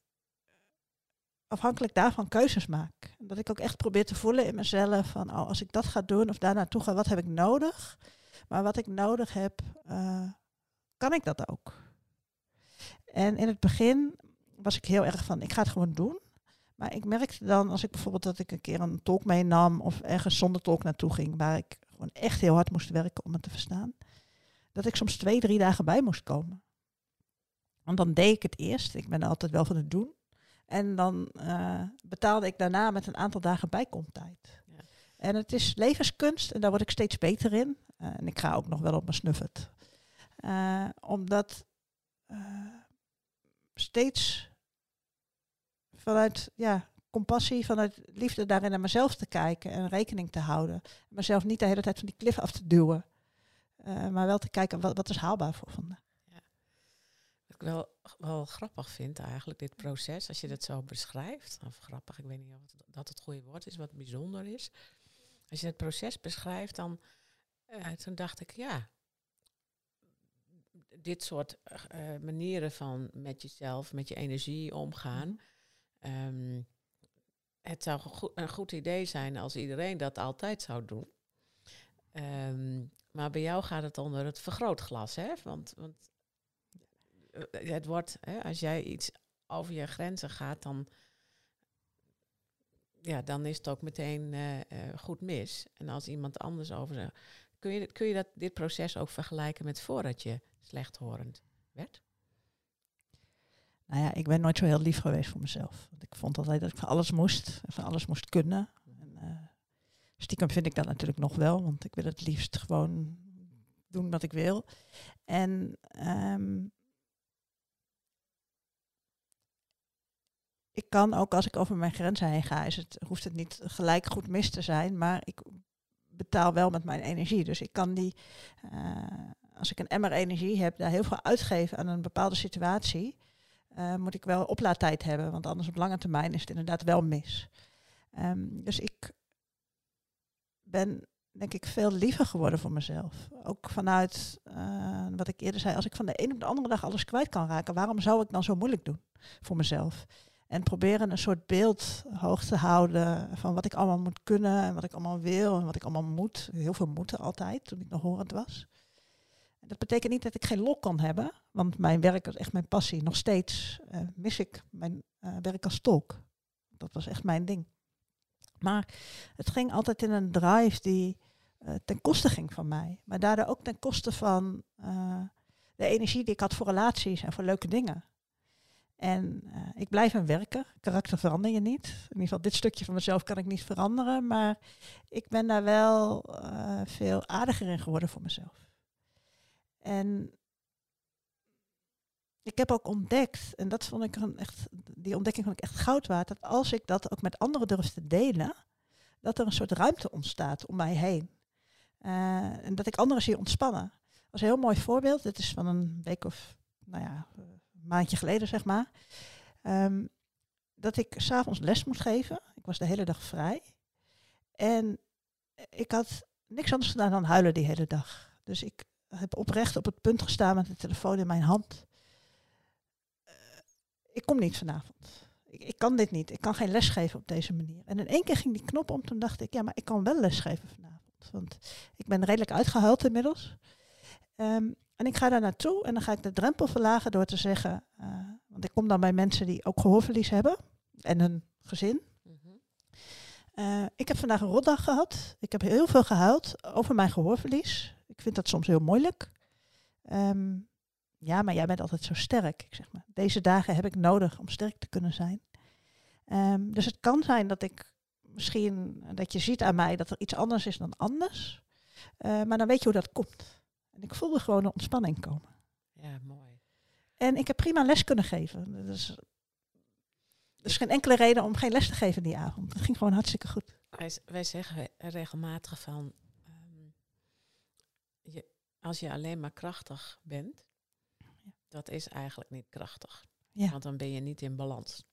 afhankelijk daarvan keuzes maak. Dat ik ook echt probeer te voelen in mezelf van, oh, als ik dat ga doen of daar naartoe ga, wat heb ik nodig? Maar wat ik nodig heb, uh, kan ik dat ook? En in het begin was ik heel erg van, ik ga het gewoon doen. Maar ik merkte dan, als ik bijvoorbeeld dat ik een keer een tolk meenam of ergens zonder tolk naartoe ging, waar ik gewoon echt heel hard moest werken om het te verstaan, dat ik soms twee, drie dagen bij moest komen. Want dan deed ik het eerst. Ik ben altijd wel van het doen. En dan uh, betaalde ik daarna met een aantal dagen bijkomtijd. Ja. En het is levenskunst en daar word ik steeds beter in. Uh, en ik ga ook nog wel op mijn snuffet. Uh, omdat steeds vanuit ja, compassie, vanuit liefde daarin naar mezelf te kijken en rekening te houden. Mezelf niet de hele tijd van die klif af te duwen. maar wel te kijken wat, wat is haalbaar voor vandaag wel, wel grappig vind eigenlijk, dit proces, als je dat zo beschrijft. Of grappig, ik weet niet of het, dat het goede woord is, wat bijzonder is. Als je het proces beschrijft, dan toen dacht ik, ja, dit soort uh, manieren van met jezelf, met je energie omgaan. Um, het zou go een goed idee zijn als iedereen dat altijd zou doen. Um, maar bij jou gaat het onder het vergrootglas, hè? Want, want eh, het wordt, hè, als jij iets over je grenzen gaat, dan, ja, dan is het ook meteen uh, goed mis. En als iemand anders over zegt, kun je, kun je dat, dit proces ook vergelijken met voordat je slechthorend werd? Nou ja, ik ben nooit zo heel lief geweest voor mezelf. Want ik vond altijd dat ik van alles moest van alles moest kunnen. En, uh, stiekem vind ik dat natuurlijk nog wel, want ik wil het liefst gewoon doen wat ik wil. En um, ik kan ook als ik over mijn grenzen heen ga, is het, hoeft het niet gelijk goed mis te zijn, maar ik betaal wel met mijn energie. Dus ik kan die, uh, als ik een emmer energie heb, daar heel veel uitgeven aan een bepaalde situatie, uh, moet ik wel oplaadtijd hebben, want anders op lange termijn is het inderdaad wel mis. Um, dus ik ben denk ik veel liever geworden voor mezelf. Ook vanuit uh, wat ik eerder zei, als ik van de een op de andere dag alles kwijt kan raken, waarom zou ik dan zo moeilijk doen voor mezelf? En proberen een soort beeld hoog te houden van wat ik allemaal moet kunnen en wat ik allemaal wil en wat ik allemaal moet. Heel veel moeten altijd, toen ik nog horend was. Dat betekent niet dat ik geen lol kan hebben, want mijn werk is echt mijn passie. Nog steeds uh, mis ik mijn uh, werk als tolk. Dat was echt mijn ding. Maar het ging altijd in een drive die uh, ten koste ging van mij. Maar daardoor ook ten koste van de energie die ik had voor relaties en voor leuke dingen. En ik blijf een werker. Karakter verander je niet. In ieder geval, dit stukje van mezelf kan ik niet veranderen. Maar ik ben daar wel veel aardiger in geworden voor mezelf. En ik heb ook ontdekt, en dat vond ik echt, die ontdekking vond ik echt goud waard, dat als ik dat ook met anderen durf te delen, dat er een soort ruimte ontstaat om mij heen. Uh, en dat ik anderen zie ontspannen. Dat was een heel mooi voorbeeld. Dit is van een week of, nou ja, maandje geleden, zeg maar. Um, dat ik s'avonds les moest geven. Ik was de hele dag vrij. En ik had niks anders gedaan dan huilen die hele dag. Dus ik heb oprecht op het punt gestaan met de telefoon in mijn hand. Uh, ik kom niet vanavond. Ik, ik, kan dit niet. Ik kan geen les geven op deze manier. En in één keer ging die knop om. Toen dacht ik, ja, maar ik kan wel les geven vanavond. Want ik ben redelijk uitgehuild inmiddels. Um, en ik ga daar naartoe en dan ga ik de drempel verlagen door te zeggen, uh, want ik kom dan bij mensen die ook gehoorverlies hebben en hun gezin. Uh, ik heb vandaag een rotdag gehad. Ik heb heel veel gehuild over mijn gehoorverlies. Ik vind dat soms heel moeilijk. Um, ja, maar jij bent altijd zo sterk. Ik zeg maar, deze dagen heb ik nodig om sterk te kunnen zijn. Um, dus het kan zijn dat ik misschien, dat je ziet aan mij dat er iets anders is dan anders. Uh, maar dan weet je hoe dat komt. En ik voelde gewoon een ontspanning komen. Ja, mooi. En ik heb prima les kunnen geven. Dus er is geen enkele reden om geen les te geven die avond. Het ging gewoon hartstikke goed. Wij, wij zeggen regelmatig van, als je alleen maar krachtig bent, ja. dat is eigenlijk niet krachtig. Ja. Want dan ben je niet in balans.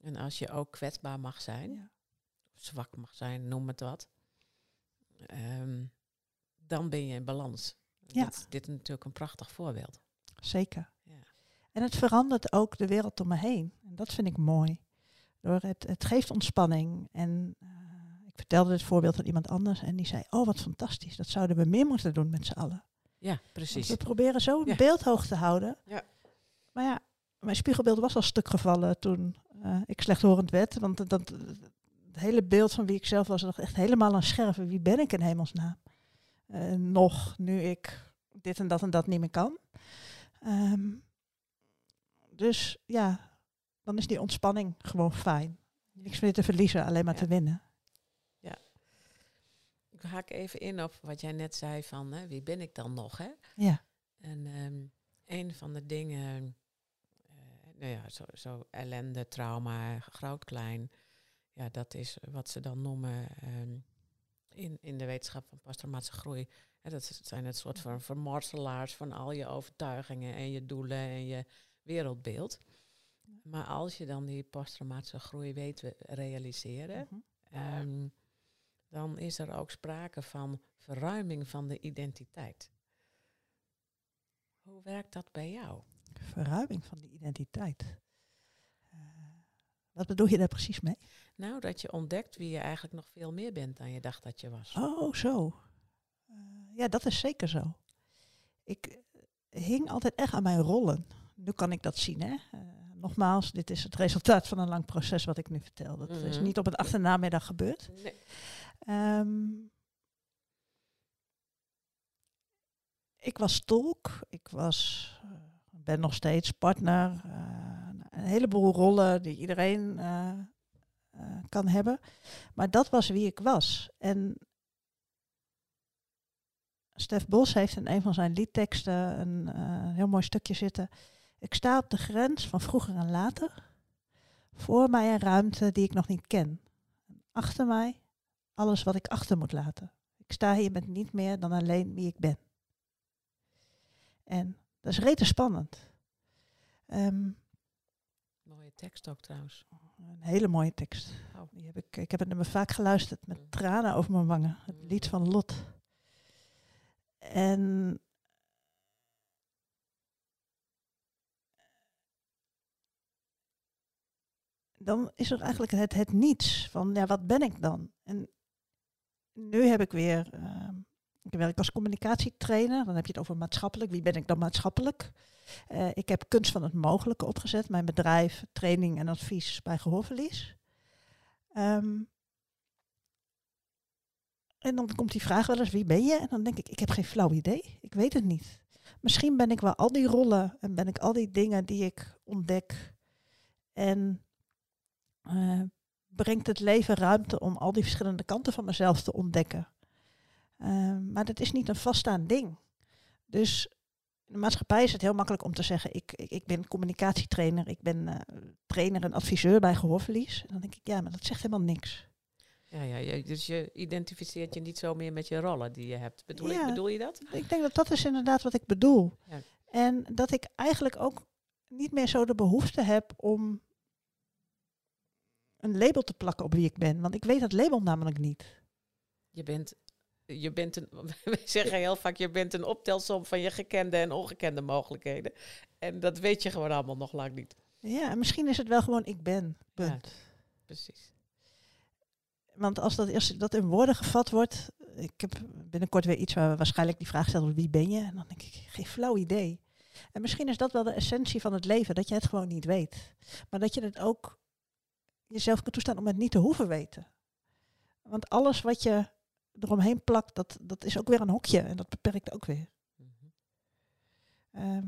En als je ook kwetsbaar mag zijn, ja. zwak mag zijn, noem het wat, um, dan ben je in balans. Ja. Dit, dit, is natuurlijk een prachtig voorbeeld. Zeker. Ja. En het verandert ook de wereld om me heen. En dat vind ik mooi. Door het, het geeft ontspanning. En uh, ik vertelde het voorbeeld aan iemand anders en die zei, oh wat fantastisch, dat zouden we meer moeten doen met z'n allen. Ja, precies. Want we proberen zo een ja. beeld hoog te houden. Ja. Maar ja, mijn spiegelbeeld was al stuk gevallen toen uh, ik slechthorend werd. Want dat, dat, het hele beeld van wie ik zelf was, nog echt helemaal aan scherven. Wie ben ik in hemelsnaam? Uh, nog, nu ik dit en dat en dat niet meer kan. Um, dus ja, dan is die ontspanning gewoon fijn. Niks meer te verliezen, alleen maar Ja. te winnen. Ik haak even in op wat jij net zei van hè, wie ben ik dan nog? Hè? Ja, En ehm, een van de dingen, eh, nou ja, zo, zo ellende, trauma, groot, klein, ja, dat is wat ze dan noemen ehm, in, in de wetenschap van posttraumatische groei. Hè, dat zijn het soort van vermorzelaars van al je overtuigingen en je doelen en je wereldbeeld. Maar als je dan die posttraumatische groei weet te realiseren, Mhm. Ehm, dan is er ook sprake van verruiming van de identiteit. Hoe werkt dat bij jou? verruiming van die identiteit. Eh, wat bedoel je daar precies mee? Nou, dat je ontdekt wie je eigenlijk nog veel meer bent dan je dacht dat je was. Oh, zo. Eh, ja, dat is zeker zo. Ik eh, hing altijd echt aan mijn rollen. Nu kan ik dat zien, hè. Nogmaals, dit is het resultaat van een lang proces wat ik nu vertel. Dat is Mhm. niet op een achternamiddag gebeurd. Nee. Ehm, ik was tolk, ik was, eh, ben nog steeds partner. eh, een heleboel rollen die iedereen eh, kan hebben. Maar dat was wie ik was. En Stef Bos heeft in een van zijn liedteksten een heel mooi stukje zitten. Ik sta op de grens van vroeger en later. Voor mij een ruimte die ik nog niet ken. Achter mij alles wat ik achter moet laten. Ik sta hier met niet meer dan alleen wie ik ben. En dat is rete spannend. Ehm, Mooie tekst ook trouwens. een hele mooie tekst. Oh. Die heb ik, ik heb het nummer vaak geluisterd met Mm. tranen over mijn wangen. Het lied van Lot. En dan is er eigenlijk het, het niets van, ja, wat ben ik dan? En nu heb ik weer, ehm, ik werk als communicatietrainer, dan heb je het over maatschappelijk. Wie ben ik dan maatschappelijk? Eh, ik heb kunst van het mogelijke opgezet, mijn bedrijf, training en advies bij gehoorverlies. Ehm, en dan komt die vraag wel eens, wie ben je? En dan denk ik, ik heb geen flauw idee. Ik weet het niet. Misschien ben ik wel al die rollen en ben ik al die dingen die ik ontdek. En eh, brengt het leven ruimte om al die verschillende kanten van mezelf te ontdekken. Ehm, maar dat is niet een vaststaand ding. Dus in de maatschappij is het heel makkelijk om te zeggen, ik, ik, ik ben communicatietrainer, ik ben eh, trainer en adviseur bij gehoorverlies. En dan denk ik, ja, maar dat zegt helemaal niks. Ja, ja, ja, dus je identificeert je niet zo meer met je rollen die je hebt. Bedoel, Ja. ik, bedoel je dat? Ik denk dat dat is inderdaad wat ik bedoel. Ja. En dat ik eigenlijk ook niet meer zo de behoefte heb om een label te plakken op wie ik ben. Want ik weet dat label namelijk niet. Je bent, je bent een, (laughs) we zeggen heel vaak, je bent een optelsom van je gekende en ongekende mogelijkheden. En dat weet je gewoon allemaal nog lang niet. Ja, en misschien is het wel gewoon ik ben. Punt. Precies. Want als dat eerst dat in woorden gevat wordt, ik heb binnenkort weer iets waar we waarschijnlijk die vraag stellen, wie ben je? En dan denk ik, geen flauw idee. En misschien is dat wel de essentie van het leven, dat je het gewoon niet weet. Maar dat je het ook jezelf kan toestaan om het niet te hoeven weten. Want alles wat je eromheen plakt, dat, dat is ook weer een hokje en dat beperkt ook weer. Mhm. Ehm,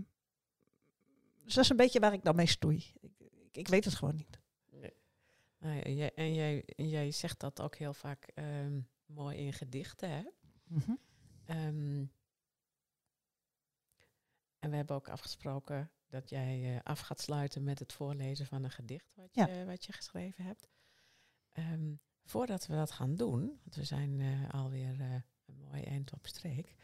dus dat is een beetje waar ik dan mee stoei. Ik, ik, ik weet het gewoon niet. Nee. Nou ja, en, jij, en, jij, en jij zegt dat ook heel vaak ehm, mooi in gedichten, hè? Ehm, en we hebben ook afgesproken dat jij eh, af gaat sluiten met het voorlezen van een gedicht wat, Ja. je, wat je geschreven hebt. Ehm, voordat we dat gaan doen, want we zijn eh, alweer eh, een mooi eind op streek.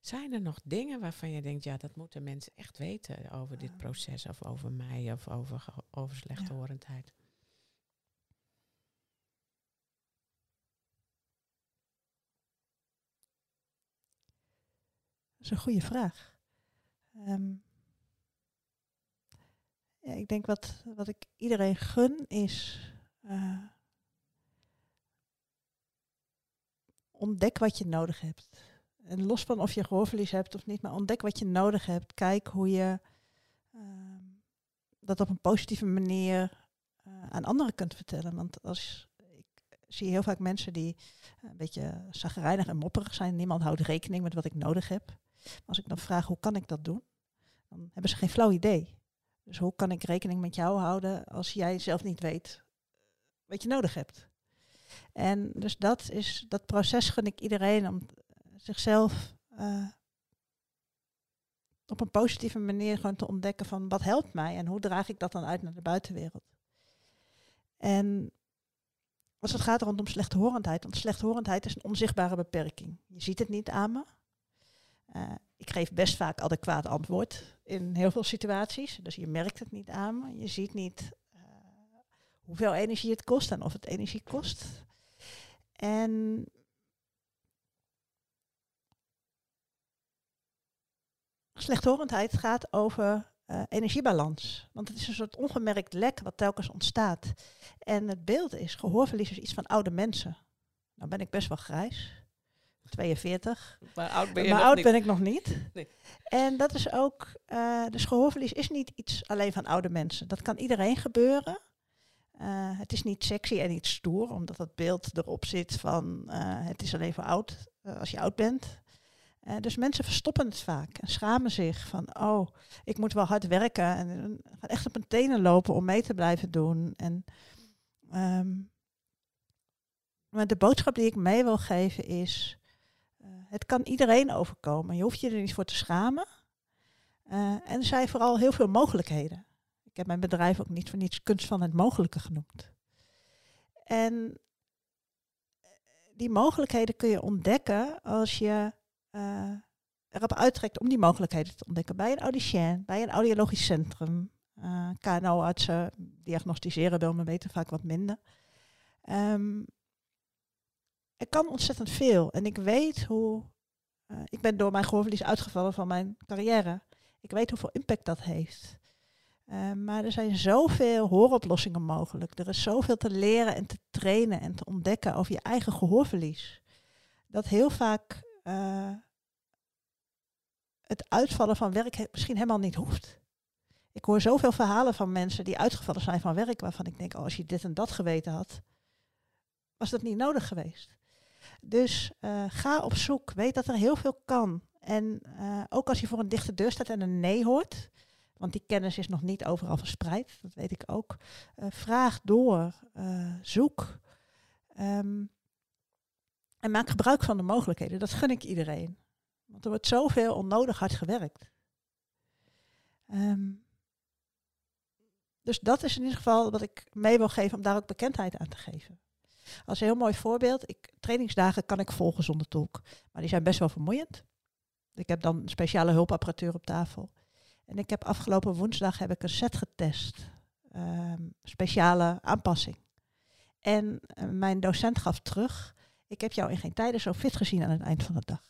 Zijn er nog dingen waarvan je denkt, ja, dat moeten mensen echt weten over dit Ah. proces of over mij of over, over slechthorendheid? Dat is een goede vraag. Ehm, Ja, ik denk wat, wat ik iedereen gun is. eh, ontdek wat je nodig hebt. En los van of je gehoorverlies hebt of niet, maar ontdek wat je nodig hebt. Kijk hoe je ehm, dat op een positieve manier eh, aan anderen kunt vertellen. Want als ik zie heel vaak mensen die een beetje zagrijnig en mopperig zijn. Niemand houdt rekening met wat ik nodig heb. Als ik dan vraag hoe kan ik dat doen, dan hebben ze geen flauw idee. Dus hoe kan ik rekening met jou houden als jij zelf niet weet wat je nodig hebt? En dus dat is dat proces gun ik iedereen om zichzelf eh, op een positieve manier gewoon te ontdekken van wat helpt mij en hoe draag ik dat dan uit naar de buitenwereld. En als het gaat rondom slechthorendheid, want slechthorendheid is een onzichtbare beperking. Je ziet het niet aan me. Ik geef best vaak adequaat antwoord in heel veel situaties. Dus je merkt het niet aan me. Je ziet niet uh, hoeveel energie het kost en of het energie kost. En slechthorendheid gaat over uh, energiebalans. Want het is een soort ongemerkt lek wat telkens ontstaat. En het beeld is, gehoorverlies is iets van oude mensen. Nou ben ik best wel grijs. 42. Maar oud ben, je maar nog oud niet. ben ik nog niet. Nee. En dat is ook, uh, dus gehoorverlies is niet iets alleen van oude mensen. Dat kan iedereen gebeuren. Uh, het is niet sexy en niet stoer, omdat het beeld erop zit van uh, het is alleen voor oud als je oud bent. Dus mensen verstoppen het vaak en schamen zich van, oh, ik moet wel hard werken en gaan echt op hun tenen lopen om mee te blijven doen. En, um, maar de boodschap die ik mee wil geven is, het kan iedereen overkomen. Je hoeft je er niet voor te schamen. Uh, en er zijn vooral heel veel mogelijkheden. Ik heb mijn bedrijf ook niet voor niets kunst van het mogelijke genoemd. En die mogelijkheden kun je ontdekken als je uh, erop uittrekt om die mogelijkheden te ontdekken. Bij een audicien, bij een audiologisch centrum. Uh, KNO-artsen diagnosticeren wil, maar weten vaak wat minder. Um, er kan ontzettend veel. En ik weet hoe... Uh, ik ben door mijn gehoorverlies uitgevallen van mijn carrière. Ik weet hoeveel impact dat heeft. Uh, maar er zijn zoveel hooroplossingen mogelijk. Er is zoveel te leren en te trainen en te ontdekken over je eigen gehoorverlies. Dat heel vaak uh, het uitvallen van werk misschien helemaal niet hoeft. Ik hoor zoveel verhalen van mensen die uitgevallen zijn van werk, waarvan ik denk, oh, als je dit en dat geweten had, was dat niet nodig geweest. Dus uh, ga op zoek, weet dat er heel veel kan. En uh, ook als je voor een dichte deur staat en een nee hoort, want die kennis is nog niet overal verspreid, dat weet ik ook. Uh, vraag door, zoek. Um, en maak gebruik van de mogelijkheden. Dat gun ik iedereen. Want er wordt zoveel onnodig hard gewerkt. Um, dus dat is in ieder geval wat ik mee wil geven om daar ook bekendheid aan te geven. Als een heel mooi voorbeeld, ik, trainingsdagen kan ik volgen zonder tolk. Maar die zijn best wel vermoeiend. Ik heb dan speciale hulpapparatuur op tafel. En ik heb afgelopen woensdag heb ik een set getest. Um, speciale aanpassing. En uh, mijn docent gaf terug ik heb jou in geen tijden zo fit gezien aan het eind van de dag.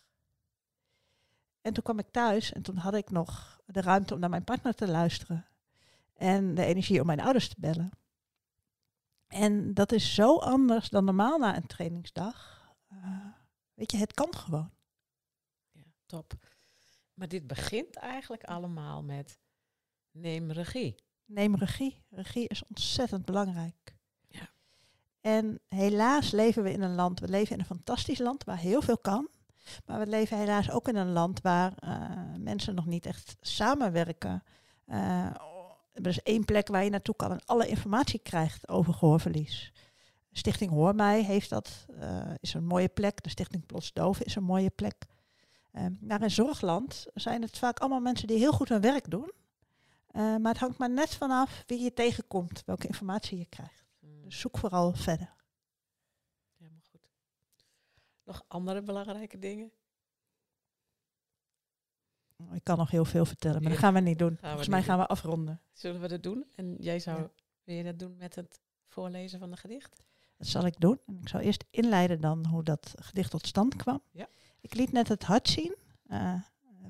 En toen kwam ik thuis en toen had ik nog de ruimte om naar mijn partner te luisteren. En de energie om mijn ouders te bellen. En dat is zo anders dan normaal na een trainingsdag. Uh, weet je, het kan gewoon. Ja, top. Maar dit begint eigenlijk allemaal met neem regie. Neem regie. Regie is ontzettend belangrijk. En helaas leven we in een land, we leven in een fantastisch land waar heel veel kan. Maar we leven helaas ook in een land waar uh, mensen nog niet echt samenwerken. Uh, er is één plek waar je naartoe kan en alle informatie krijgt over gehoorverlies. Stichting Hoor Mij heeft dat, uh, is een mooie plek. De Stichting Plots Doven is een mooie plek. maar in Zorgland zijn het vaak allemaal mensen die heel goed hun werk doen. maar het hangt maar net vanaf wie je tegenkomt, welke informatie je krijgt. Dus zoek vooral verder. Helemaal goed. Nog andere belangrijke dingen? Ik kan nog heel veel vertellen, maar dat gaan we niet doen. Gaan Volgens mij gaan we afronden. Zullen we dat doen? En jij zou, ja. wil je dat doen met het voorlezen van een gedicht? Dat zal ik doen. En ik zal eerst inleiden dan hoe dat gedicht tot stand kwam. Ja. Ik liet net het hart zien. Uh,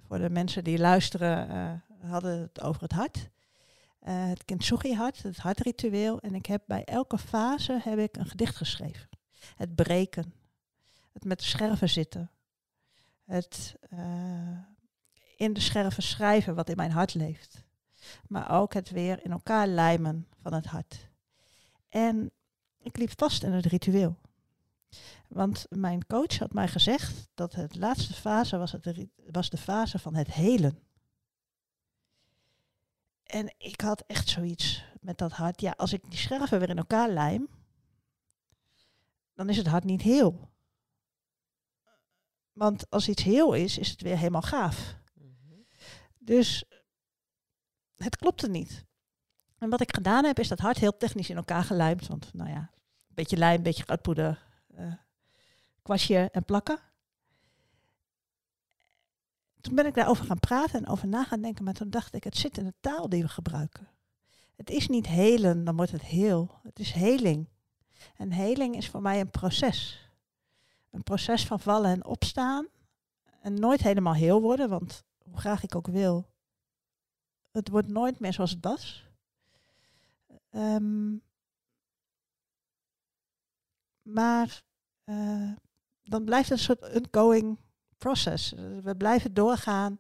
voor de mensen die luisteren uh, hadden het over het hart. uh, het Kintsugi-hart, het hartritueel. En ik heb bij elke fase heb ik een gedicht geschreven. Het breken, het met de scherven zitten, het in de scherven schrijven wat in mijn hart leeft. Maar ook het weer in elkaar lijmen van het hart. En ik liep vast in het ritueel. Want mijn coach had mij gezegd dat het laatste fase was, het, was de fase van het helen. En ik had echt zoiets met dat hart. Ja, als ik die scherven weer in elkaar lijm, dan is het hart niet heel. Want als iets heel is, is het weer helemaal gaaf. Dus het klopte niet. En wat ik gedaan heb, is dat hart heel technisch in elkaar gelijmd. Want nou ja, een beetje lijm, een beetje goudpoeder, uh, kwastje en plakken. Toen ben ik daarover gaan praten en over na gaan denken. Maar toen dacht ik, het zit in de taal die we gebruiken. Het is niet helen, dan wordt het heel. Het is heling. En heling is voor mij een proces. Een proces van vallen en opstaan. En nooit helemaal heel worden, want hoe graag ik ook wil, het wordt nooit meer zoals het was. Um, maar uh, dan blijft het een soort ongoing process. We blijven doorgaan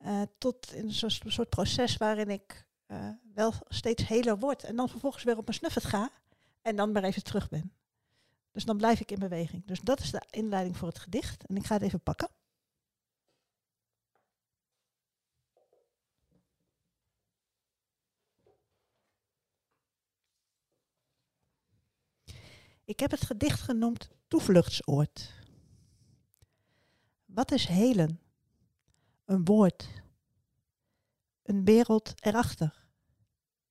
uh, tot in een soort proces waarin ik uh, wel steeds heler word. En dan vervolgens weer op mijn snuffet ga en dan maar even terug ben. Dus dan blijf ik in beweging. Dus dat is de inleiding voor het gedicht. En ik ga het even pakken. Ik heb het gedicht genoemd Toevluchtsoord. Wat is helen? Een woord. Een wereld erachter.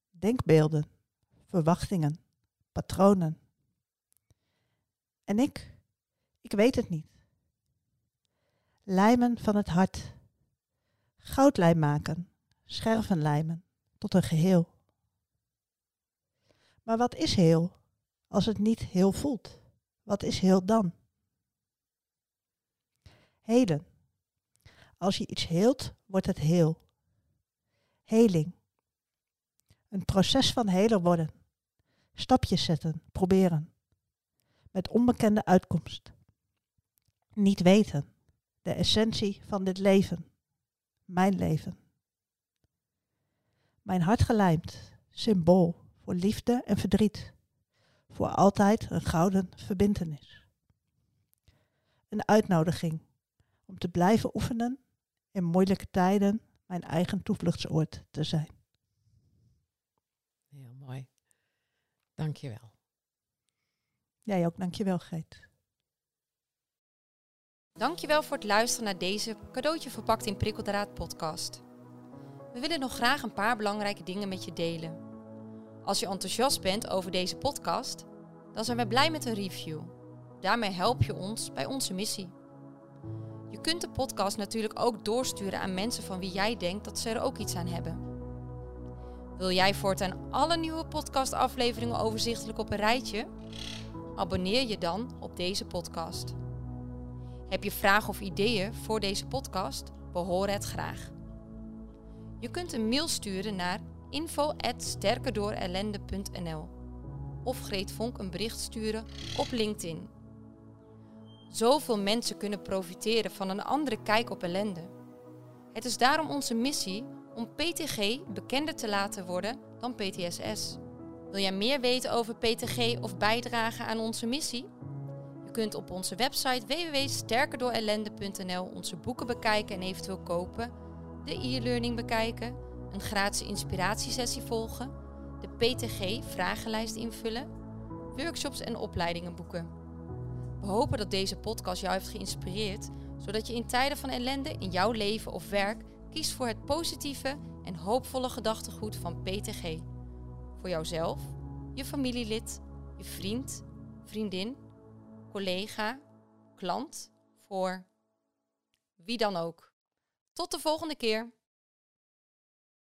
Denkbeelden, verwachtingen, patronen. En ik? Ik weet het niet. Lijmen van het hart. Goudlijm maken, scherven lijmen, tot een geheel. Maar wat is heel? Als het niet heel voelt? Wat is heel dan? Heden. Als je iets heelt, wordt het heel. Heling. Een proces van heler worden. Stapjes zetten, proberen. Met onbekende uitkomst. Niet weten. De essentie van dit leven. Mijn leven. Mijn hart gelijmd. Symbool voor liefde en verdriet voor altijd een gouden verbintenis. Een uitnodiging om te blijven oefenen in moeilijke tijden mijn eigen toevluchtsoord te zijn. Heel mooi. Dankjewel. Jij ook, dankjewel Geet. Dankjewel voor het luisteren naar deze cadeautje verpakt in Prikkeldraad podcast. We willen nog graag een paar belangrijke dingen met je delen. Als je enthousiast bent over deze podcast, dan zijn we blij met een review. Daarmee help je ons bij onze missie. Je kunt de podcast natuurlijk ook doorsturen aan mensen van wie jij denkt dat ze er ook iets aan hebben. Wil jij voortaan alle nieuwe podcastafleveringen overzichtelijk op een rijtje? Abonneer je dan op deze podcast. Heb je vragen of ideeën voor deze podcast? Behoor het graag. Je kunt een mail sturen naar info@sterkerdoorellende.nl of Greet Vonk een bericht sturen op LinkedIn. Zoveel mensen kunnen profiteren van een andere kijk op ellende. Het is daarom onze missie om PTG bekender te laten worden dan PTSS. Wil jij meer weten over PTG of bijdragen aan onze missie? Je kunt op onze website www.sterkerdoorellende.nl onze boeken bekijken en eventueel kopen, de e-learning bekijken, een gratis inspiratiesessie volgen de PTG-vragenlijst invullen, workshops en opleidingen boeken. We hopen dat deze podcast jou heeft geïnspireerd, zodat je in tijden van ellende in jouw leven of werk kiest voor het positieve en hoopvolle gedachtegoed van PTG. Voor jouzelf, je familielid, je vriend, vriendin, collega, klant, voor wie dan ook. Tot de volgende keer.